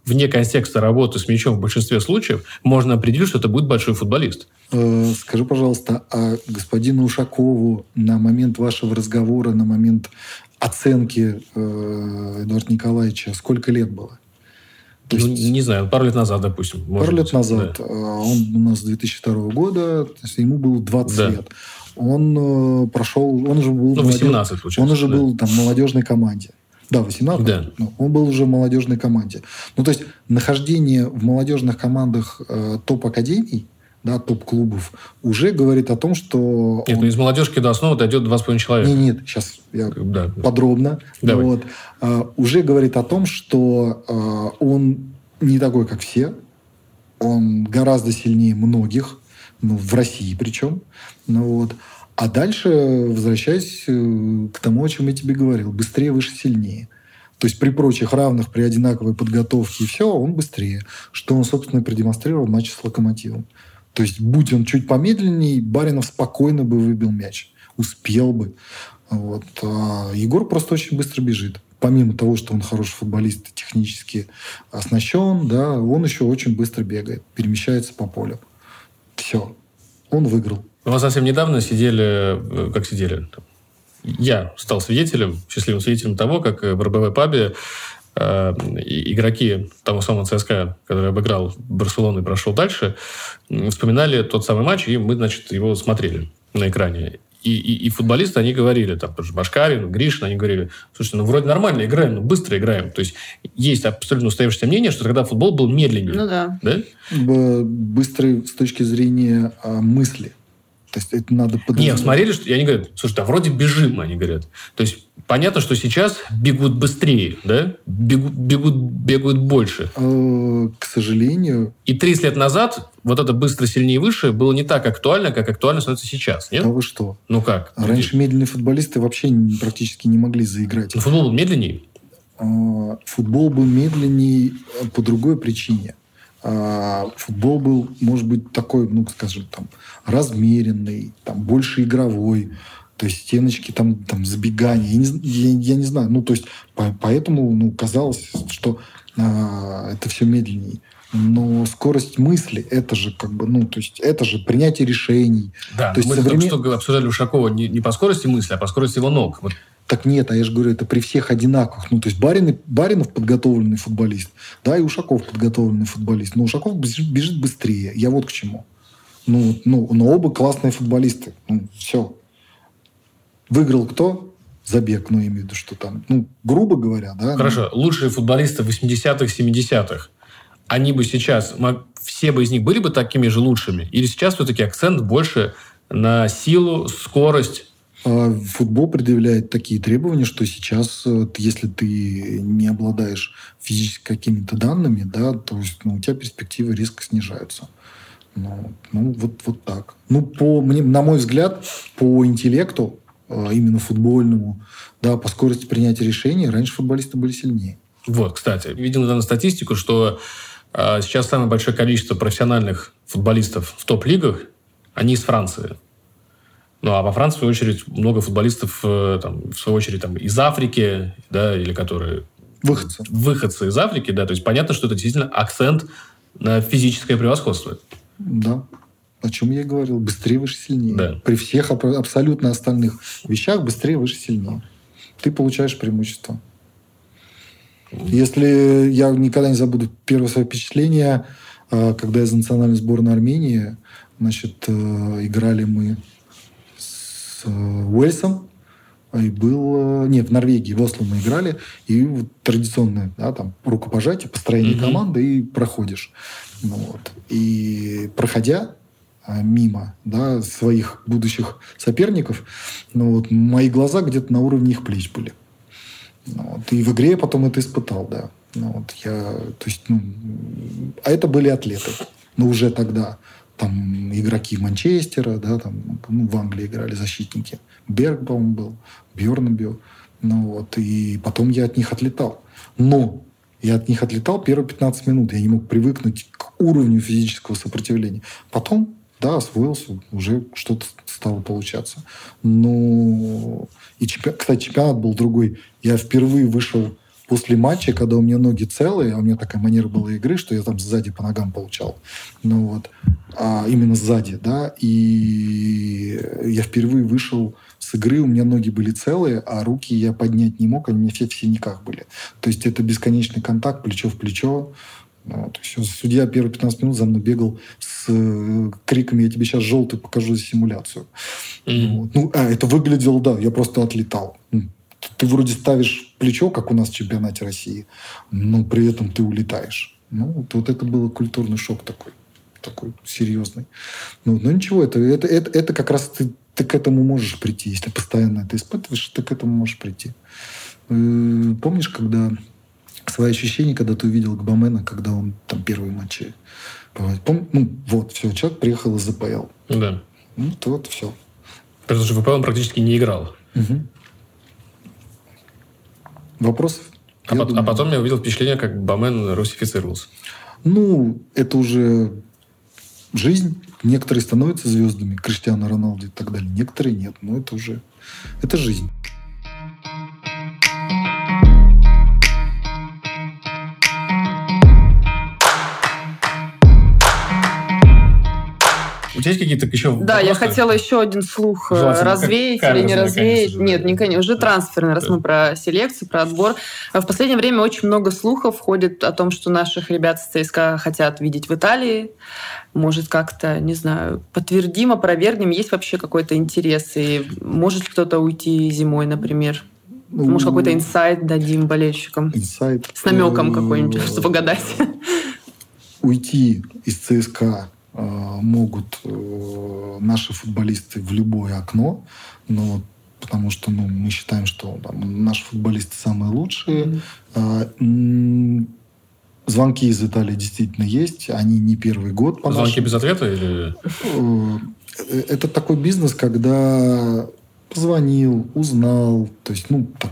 вне контекста работы с мячом в большинстве случаев, можно определить, что это будет большой футболист? Э, скажи, пожалуйста, а господину Ушакову на момент вашего разговора, на момент оценки э, Эдуарда Николаевича сколько лет было? То ну, есть, не знаю, пару лет назад, допустим. Пару лет быть. назад. Да. А, он у нас 2002 года, то есть ему было 20 да. лет. Он э, прошел, он уже был... Ну, 18, молодеж... Он уже да. был там в молодежной команде. Да, 18. Да. Ну, он был уже в молодежной команде. Ну, то есть, нахождение в молодежных командах э, топ-академий, да, топ-клубов, уже говорит о том, что... Нет, он... ну из молодежки до основы дойдет 2,5 человека. Нет, нет, сейчас я да. подробно. Давай. Вот, а, уже говорит о том, что а, он не такой, как все. Он гораздо сильнее многих, ну, в России причем. Ну, вот. А дальше, возвращаясь э, к тому, о чем я тебе говорил, быстрее, выше, сильнее. То есть при прочих равных, при одинаковой подготовке и все, он быстрее. Что он, собственно, продемонстрировал в матче с «Локомотивом». То есть, будь он чуть помедленнее, Баринов спокойно бы выбил мяч. Успел бы. Вот. А Егор просто очень быстро бежит. Помимо того, что он хороший футболист, технически оснащен, да, он еще очень быстро бегает, перемещается по полю. Все. Он выиграл. У вас совсем недавно сидели, э, как сидели, я стал свидетелем, счастливым свидетелем того, как в РБВ пабе Э, игроки того самого ЦСКА, который обыграл Барселону и прошел дальше, вспоминали тот самый матч, и мы, значит, его смотрели на экране. И, и, и футболисты, они говорили, там, Башкарин, Гришин, они говорили, слушайте, ну, вроде нормально играем, но быстро играем. То есть, есть абсолютно устоявшееся мнение, что тогда футбол был медленнее. Ну, да. да? Быстрый с точки зрения а, мысли. То есть это надо подразумевать. Нет, смотрели, что... И они говорят, слушай, а вроде бежим, они говорят. То есть понятно, что сейчас бегут быстрее, да? Бегут, бегут, бегают больше. Э, к сожалению. И 30 лет назад вот это быстро, сильнее, выше было не так актуально, как актуально становится сейчас, нет? А вы что? Ну как? Раньше медленные футболисты вообще практически не могли заиграть. Но футбол был медленнее? Э, футбол был медленнее по другой причине. А, футбол был, может быть, такой, ну, скажем, там, размеренный, там, больше игровой, то есть стеночки, там, там забегания, я не, я, я не знаю, ну, то есть по, поэтому, ну, казалось, что а, это все медленнее. Но скорость мысли, это же как бы, ну, то есть это же принятие решений. Да, то есть мы современ... только что обсуждали Ушакова не, не по скорости мысли, а по скорости его ног. Вот так нет, а я же говорю, это при всех одинаковых. Ну, то есть Барин, Баринов подготовленный футболист, да, и Ушаков подготовленный футболист. Но Ушаков бежит, быстрее. Я вот к чему. Ну, ну, но оба классные футболисты. Ну, все. Выиграл кто? Забег, ну, я имею в виду, что там, ну, грубо говоря, да. Хорошо. Ну... Лучшие футболисты 80-х, 70-х, они бы сейчас, все бы из них были бы такими же лучшими? Или сейчас все-таки акцент больше на силу, скорость, футбол предъявляет такие требования, что сейчас, если ты не обладаешь физически какими-то данными, да, то есть ну, у тебя перспективы резко снижаются. Ну, ну вот, вот так. Ну, по, мне, на мой взгляд, по интеллекту, э, именно футбольному, да, по скорости принятия решений, раньше футболисты были сильнее. Вот, кстати, видел недавно статистику, что э, сейчас самое большое количество профессиональных футболистов в топ-лигах, они из Франции. Ну, а во Франции, в свою очередь, много футболистов, э, там, в свою очередь, там, из Африки, да, или которые... Выходцы. Выходцы из Африки, да. То есть понятно, что это действительно акцент на физическое превосходство. Да. О чем я и говорил. Быстрее, выше, сильнее. Да. При всех абсолютно остальных вещах быстрее, выше, сильнее. Ты получаешь преимущество. Если я никогда не забуду первое свое впечатление, э, когда я за национальную сборную Армении, значит, э, играли мы Уэльсом, и был... Нет, в Норвегии, в Осло мы играли, и вот традиционное, да, там, рукопожатие, построение mm-hmm. команды, и проходишь. Ну, вот. И проходя, а, мимо да, своих будущих соперников, но вот мои глаза где-то на уровне их плеч были. Ну вот. И в игре я потом это испытал, да. Ну, вот я, то есть, ну, а это были атлеты. Но уже тогда там игроки Манчестера, да, там, ну, в Англии играли защитники. Берг, по был, Бьернбю. Ну, вот, и потом я от них отлетал. Но я от них отлетал первые 15 минут. Я не мог привыкнуть к уровню физического сопротивления. Потом, да, освоился, уже что-то стало получаться. Но... И, чемпионат, кстати, чемпионат был другой. Я впервые вышел после матча, когда у меня ноги целые, а у меня такая манера была игры, что я там сзади по ногам получал. Ну вот. А именно сзади, да. И я впервые вышел с игры, у меня ноги были целые, а руки я поднять не мог, они у меня все в синяках были. То есть это бесконечный контакт, плечо в плечо. Ну, то есть судья первые 15 минут за мной бегал с э, криками «Я тебе сейчас желтый покажу за симуляцию». Mm-hmm. Вот. Ну, а это выглядело, да, я просто отлетал ты вроде ставишь плечо, как у нас в чемпионате России, но при этом ты улетаешь. Ну, вот, вот это был культурный шок такой, такой серьезный. Ну, но ничего, это, это, это, это как раз ты, ты к этому можешь прийти. Если постоянно это испытываешь, ты к этому можешь прийти. Э, помнишь, когда свои ощущения, когда ты увидел Гбамена, когда он там первые матчи Пом... Ну, вот, все, человек приехал из ЗПЛ. Да. Ну, то вот все. Потому что в ВПЛ он практически не играл. Угу. Вопросов? А, по- а потом я увидел впечатление, как Бамен русифицировался. Ну, это уже жизнь. Некоторые становятся звездами, Криштиану Роналду и так далее. Некоторые нет. Но это уже... Это жизнь. Тебя есть какие-то еще Да, вопросы? я хотела еще один слух э, Желательно развеять или не развеять. Конечно, Нет, не, конечно, уже трансферный, раз да. мы про селекцию, про отбор. В последнее время очень много слухов ходит о том, что наших ребят с ЦСКА хотят видеть в Италии. Может, как-то, не знаю, подтвердим, опровергнем, есть вообще какой-то интерес? И может кто-то уйти зимой, например? Может, какой-то инсайт дадим болельщикам? Инсайт. С намеком какой-нибудь, [LAUGHS] чтобы погадать. Уйти из ЦСКА Э, могут э, наши футболисты в любое окно, но потому что ну, мы считаем, что там, наши футболисты самые лучшие. Mm-hmm. Звонки из Италии действительно есть, они не первый год. По Звонки нашим... без ответа или? Это такой бизнес, когда позвонил, узнал, то есть, ну, так,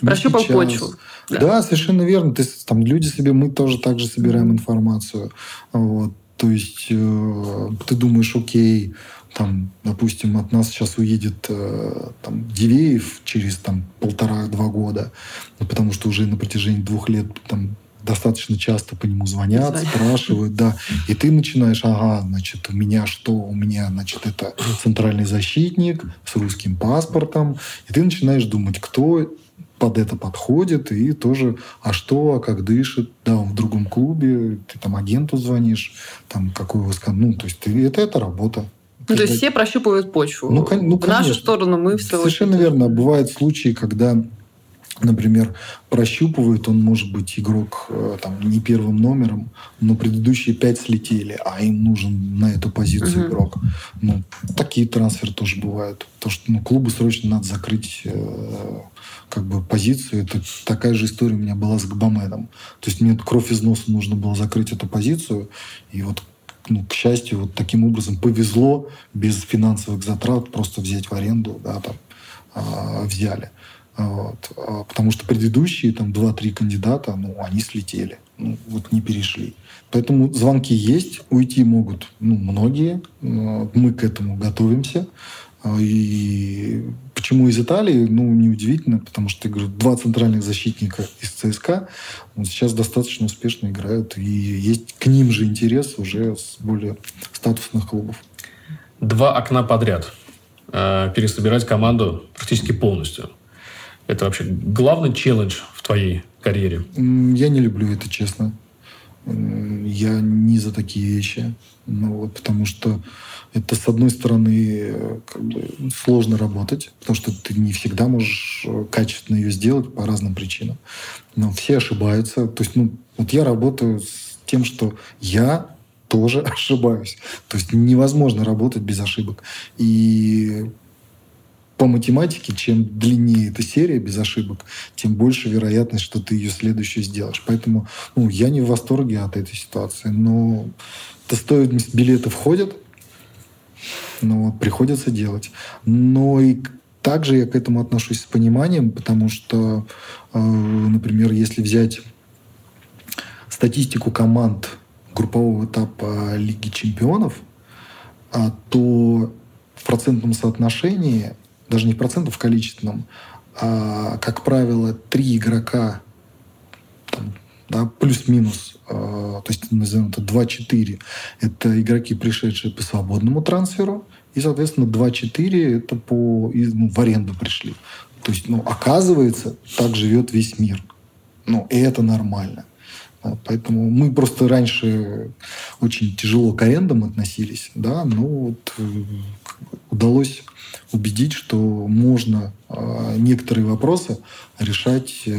Прощупал сейчас. почву. Да. да, совершенно верно. Ты, там люди себе, мы тоже также собираем информацию. Вот. То есть э, ты думаешь, окей, там, допустим, от нас сейчас уедет э, там, Дивеев через там, полтора-два года, ну, потому что уже на протяжении двух лет там, достаточно часто по нему звонят, спрашивают, да. И ты начинаешь, ага, значит, у меня что? У меня, значит, это центральный защитник с русским паспортом. И ты начинаешь думать, кто под это подходит, и тоже, а что, а как дышит, да, он в другом клубе, ты там агенту звонишь, там, какой у вас, ну, то есть ты, это, это работа. Ну, то есть все прощупывают почву. Ну, ну, в нашу сторону мы все Совершенно верно. Бывают случаи, когда например, прощупывает, он может быть игрок э, там, не первым номером, но предыдущие пять слетели, а им нужен на эту позицию uh-huh. игрок. Ну, такие трансферы тоже бывают. То, что ну, клубу срочно надо закрыть э, как бы позицию. Это такая же история у меня была с Габамедом. То есть мне кровь из носа нужно было закрыть эту позицию. И вот ну, к счастью, вот таким образом повезло без финансовых затрат просто взять в аренду, да, там, э, взяли. Вот. А, потому что предыдущие там 2-3 кандидата, ну, они слетели, ну, вот не перешли. Поэтому звонки есть, уйти могут ну, многие. Мы к этому готовимся. А, и почему из Италии? Ну, неудивительно, потому что, я говорю, два центральных защитника из ЦСКА вот сейчас достаточно успешно играют. И есть к ним же интерес уже с более статусных клубов. Два окна подряд. Э, пересобирать команду практически полностью. Это вообще главный челлендж в твоей карьере? Я не люблю это, честно. Я не за такие вещи. Ну, вот, потому что это, с одной стороны, как бы, сложно работать, потому что ты не всегда можешь э, качественно ее сделать по разным причинам. Но все ошибаются. То есть, ну, вот я работаю с тем, что я тоже [LAUGHS] ошибаюсь. То есть невозможно работать без ошибок. И по математике, чем длиннее эта серия без ошибок, тем больше вероятность, что ты ее следующую сделаешь. Поэтому ну, я не в восторге от этой ситуации. Но стоимость билета входит, но приходится делать. Но и также я к этому отношусь с пониманием, потому что, э, например, если взять статистику команд группового этапа Лиги чемпионов, а, то в процентном соотношении, даже не в процентном, в количественном, а, как правило, три игрока, там, да, плюс-минус, э, то есть назовем это 2-4, это игроки, пришедшие по свободному трансферу, и, соответственно, 2-4 это по, ну, в аренду пришли. То есть, ну, оказывается, так живет весь мир. Ну, и это нормально. Поэтому мы просто раньше очень тяжело к арендам относились, да, но вот э, удалось убедить, что можно э, некоторые вопросы решать э,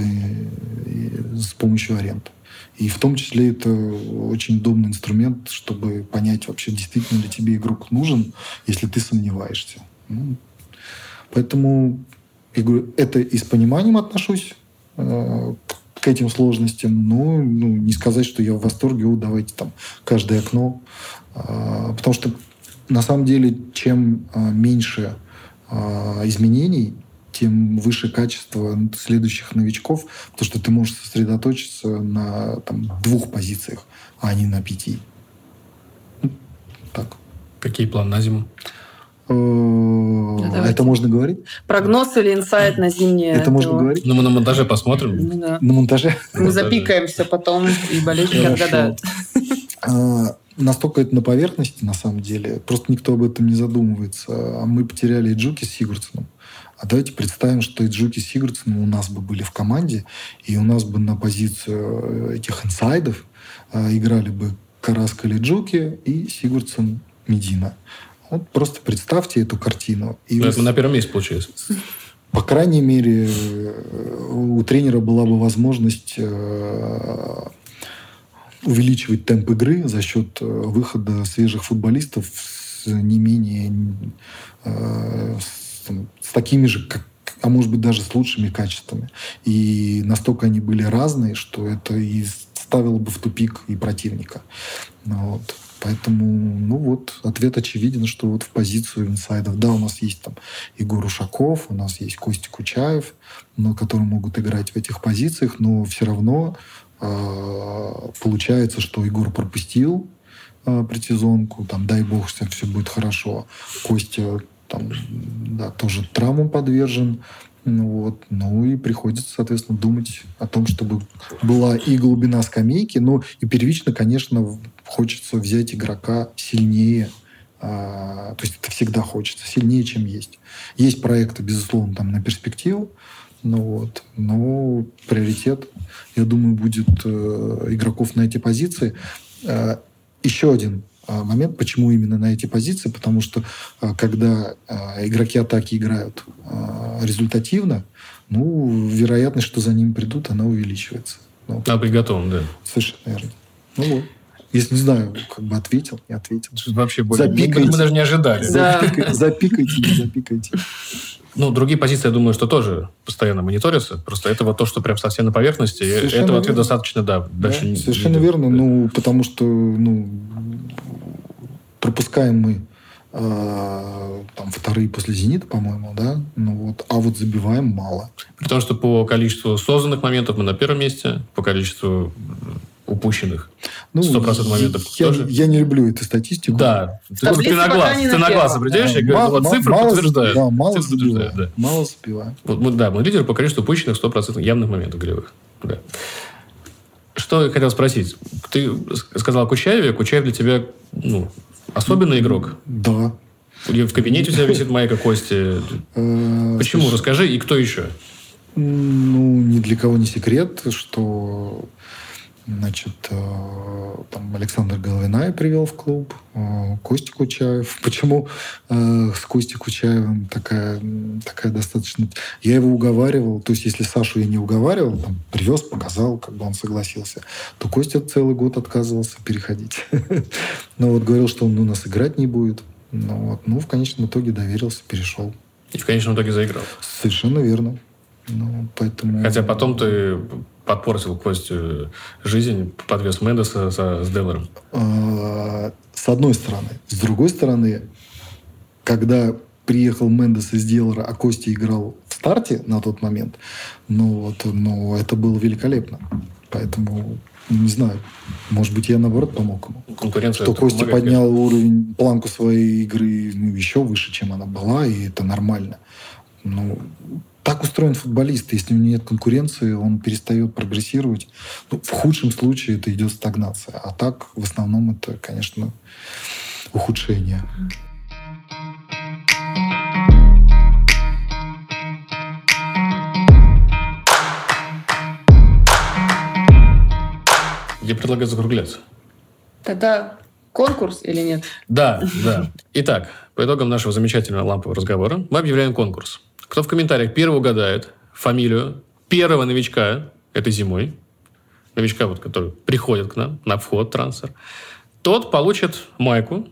с помощью аренд. И в том числе это очень удобный инструмент, чтобы понять вообще, действительно ли тебе игрок нужен, если ты сомневаешься. Ну, поэтому я говорю, это и с пониманием отношусь э, к этим сложностям, но ну, не сказать, что я в восторге, о, давайте там каждое окно. Э, потому что на самом деле, чем э, меньше э, изменений, тем выше качество следующих новичков, потому что ты можешь сосредоточиться на там, двух позициях, а не на пяти. Так. Какие планы на зиму? Э, ну, это можно говорить? Прогноз или инсайт на зимнее? Это можно говорить? Ну, мы на монтаже посмотрим. Ну, да. На монтаже? Мы запикаемся потом, и болельщики отгадают. Настолько это на поверхности, на самом деле. Просто никто об этом не задумывается. А мы потеряли и Джуки с Сигурдсоном. А давайте представим, что и Джуки Сигурдсон у нас бы были в команде, и у нас бы на позицию э, этих инсайдов э, играли бы Караска или Джуки и Сигурдсон Медина. Вот просто представьте эту картину. И это на первом месте получается. По крайней мере, у тренера была бы возможность увеличивать темп игры за счет выхода свежих футболистов с не менее там, с такими же, как, а может быть даже с лучшими качествами. И настолько они были разные, что это и ставило бы в тупик и противника. Вот. Поэтому, ну вот, ответ очевиден, что вот в позицию инсайдов, да, у нас есть там Егор Ушаков, у нас есть Костя Кучаев, но, которые могут играть в этих позициях, но все равно э, получается, что Егор пропустил э, предсезонку, там, дай бог, что все будет хорошо. Костя там, да, тоже травмам подвержен. Ну, вот. ну и приходится, соответственно, думать о том, чтобы была и глубина скамейки, но и первично, конечно, хочется взять игрока сильнее, а, то есть это всегда хочется, сильнее, чем есть. Есть проекты, безусловно, там на перспективу, ну вот, но приоритет, я думаю, будет э, игроков на эти позиции. Э, еще один а, момент, почему именно на эти позиции, потому что когда игроки атаки играют результативно, ну, вероятность, что за ним придут, она увеличивается. Ну, а быть готовым, да. Совершенно верно. Ну вот. Если не знаю, как бы ответил, не ответил. Вообще более... Запикайте. Мы даже не ожидали. Запикайте, запикайте, запикайте. Ну, другие позиции, я думаю, что тоже постоянно мониторятся. Просто это вот то, что прям совсем на поверхности. Совершенно этого ответа достаточно, да. Дальше да, не, совершенно не верно. Да. Ну, потому что ну, пропускаем мы э, там вторые после «Зенита», по-моему, да? Ну, вот, а вот забиваем мало. При том, что по количеству созданных моментов мы на первом месте, по количеству упущенных. Ну, 100% моментов я, тоже. Я не люблю эту статистику. Да. Ты, ты на глаз, ты на глаз определяешь, да, я говорю, вот цифры мало, подтверждают. Да, мало цифры подтверждают, да. Мало забиваю. Вот, мы, да, мы лидер по количеству упущенных 100% явных моментов голевых. Да. Что я хотел спросить. Ты сказал о Кучаеве. Кучаев для тебя ну, особенный игрок? Да. В кабинете у тебя висит майка Кости. Э, Почему? Расскажи. И кто еще? Ну, ни для кого не секрет, что Значит, э, там Александр Головина привел в клуб, э, Костя Кучаев. [LAUGHS] Почему э, с Костей Кучаевым такая, такая достаточно... Я его уговаривал, то есть если Сашу я не уговаривал, там, привез, показал, как бы он согласился, то Костя целый год отказывался переходить. [LAUGHS] Но вот говорил, что он у нас играть не будет. Ну, вот. ну, в конечном итоге доверился, перешел. И в конечном итоге заиграл. Совершенно верно. Ну, поэтому... Хотя потом ты подпортил Костю жизнь, подвес Мендеса с Деллером. А, с одной стороны. С другой стороны, когда приехал Мендес из Деллера, а Костя играл в старте на тот момент, ну, вот, ну, это было великолепно. Поэтому не знаю. Может быть, я наоборот помог ему. Конкуренция. Что Костя поднял конечно. уровень, планку своей игры ну, еще выше, чем она была, и это нормально. Ну, так устроен футболист. Если у него нет конкуренции, он перестает прогрессировать. Ну, в худшем случае это идет стагнация. А так, в основном, это, конечно, ухудшение. Я предлагаю закругляться. Тогда конкурс или нет? Да, да. Итак, по итогам нашего замечательного лампового разговора мы объявляем конкурс. Кто в комментариях первый угадает фамилию первого новичка этой зимой, новичка, вот, который приходит к нам на вход, трансфер, тот получит майку,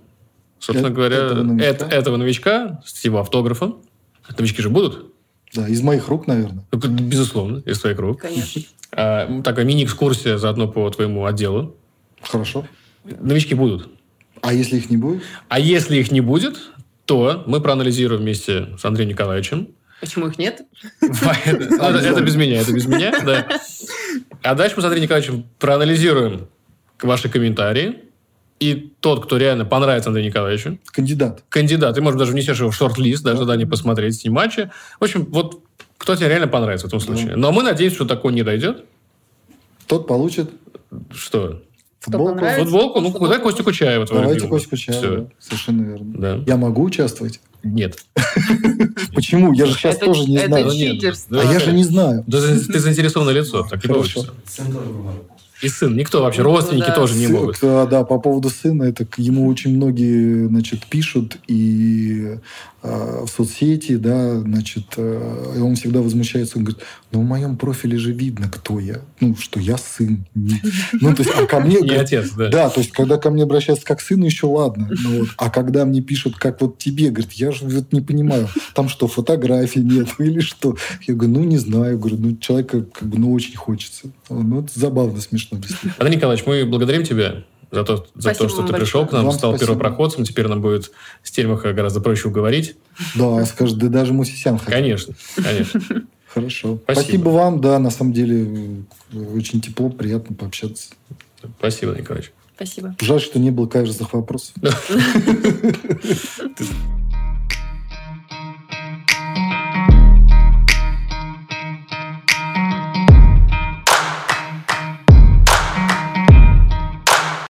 собственно это, говоря, этого новичка. Эт, этого новичка с его автографом. Новички же будут? Да, из моих рук, наверное. Безусловно, из твоих рук. Конечно. А, такая мини-экскурсия заодно по твоему отделу. Хорошо. Новички будут. А если их не будет? А если их не будет, то мы проанализируем вместе с Андреем Николаевичем. Почему их нет? Это без меня, это без меня, да. А дальше мы с Андреем Николаевичем проанализируем ваши комментарии. И тот, кто реально понравится Андрею Николаевичу. Кандидат. Кандидат. Ты, может, даже внесешь его в шорт-лист, даже да, не посмотреть с ним матчи. В общем, вот кто тебе реально понравится в этом случае. Но мы надеемся, что такое не дойдет. Тот получит... Что? Футболку? Футболку? Ну, куда Костю Кучаева. Давайте Костю Кучаева. Совершенно верно. Да. Я могу участвовать? Нет. [LAUGHS] Почему? Я же сейчас тоже не знаю. А я же не знаю. Ты заинтересованное лицо, так и получится. И сын. Никто вообще, ну, родственники да. тоже не сын, могут. Да, да, по поводу сына, это ему очень многие, значит, пишут и в соцсети, да, значит, э, он всегда возмущается, он говорит, ну, в моем профиле же видно, кто я. Ну, что я сын. Ну, то есть, а ко мне... Не отец, да. Да, то есть, когда ко мне обращаются как сын, еще ладно. Ну, вот. А когда мне пишут, как вот тебе, говорит, я же вот не понимаю, там что, фотографий нет [LAUGHS] или что? Я говорю, ну, не знаю. Говорю, ну, человека как бы, ну, очень хочется. Ну, это забавно, смешно. Андрей Николаевич, мы благодарим тебя за то, за то что ты пришел к нам, Вам стал спасибо. первопроходцем. Теперь нам будет с Тельмаха гораздо проще уговорить. Да, скажет, да даже Мусисян хотел. Конечно, конечно. [LAUGHS] Хорошо. Спасибо. Спасибо вам, да, на самом деле очень тепло, приятно пообщаться. Спасибо, Николаевич. Спасибо. Жаль, что не было каверзных вопросов. [LAUGHS] [LAUGHS]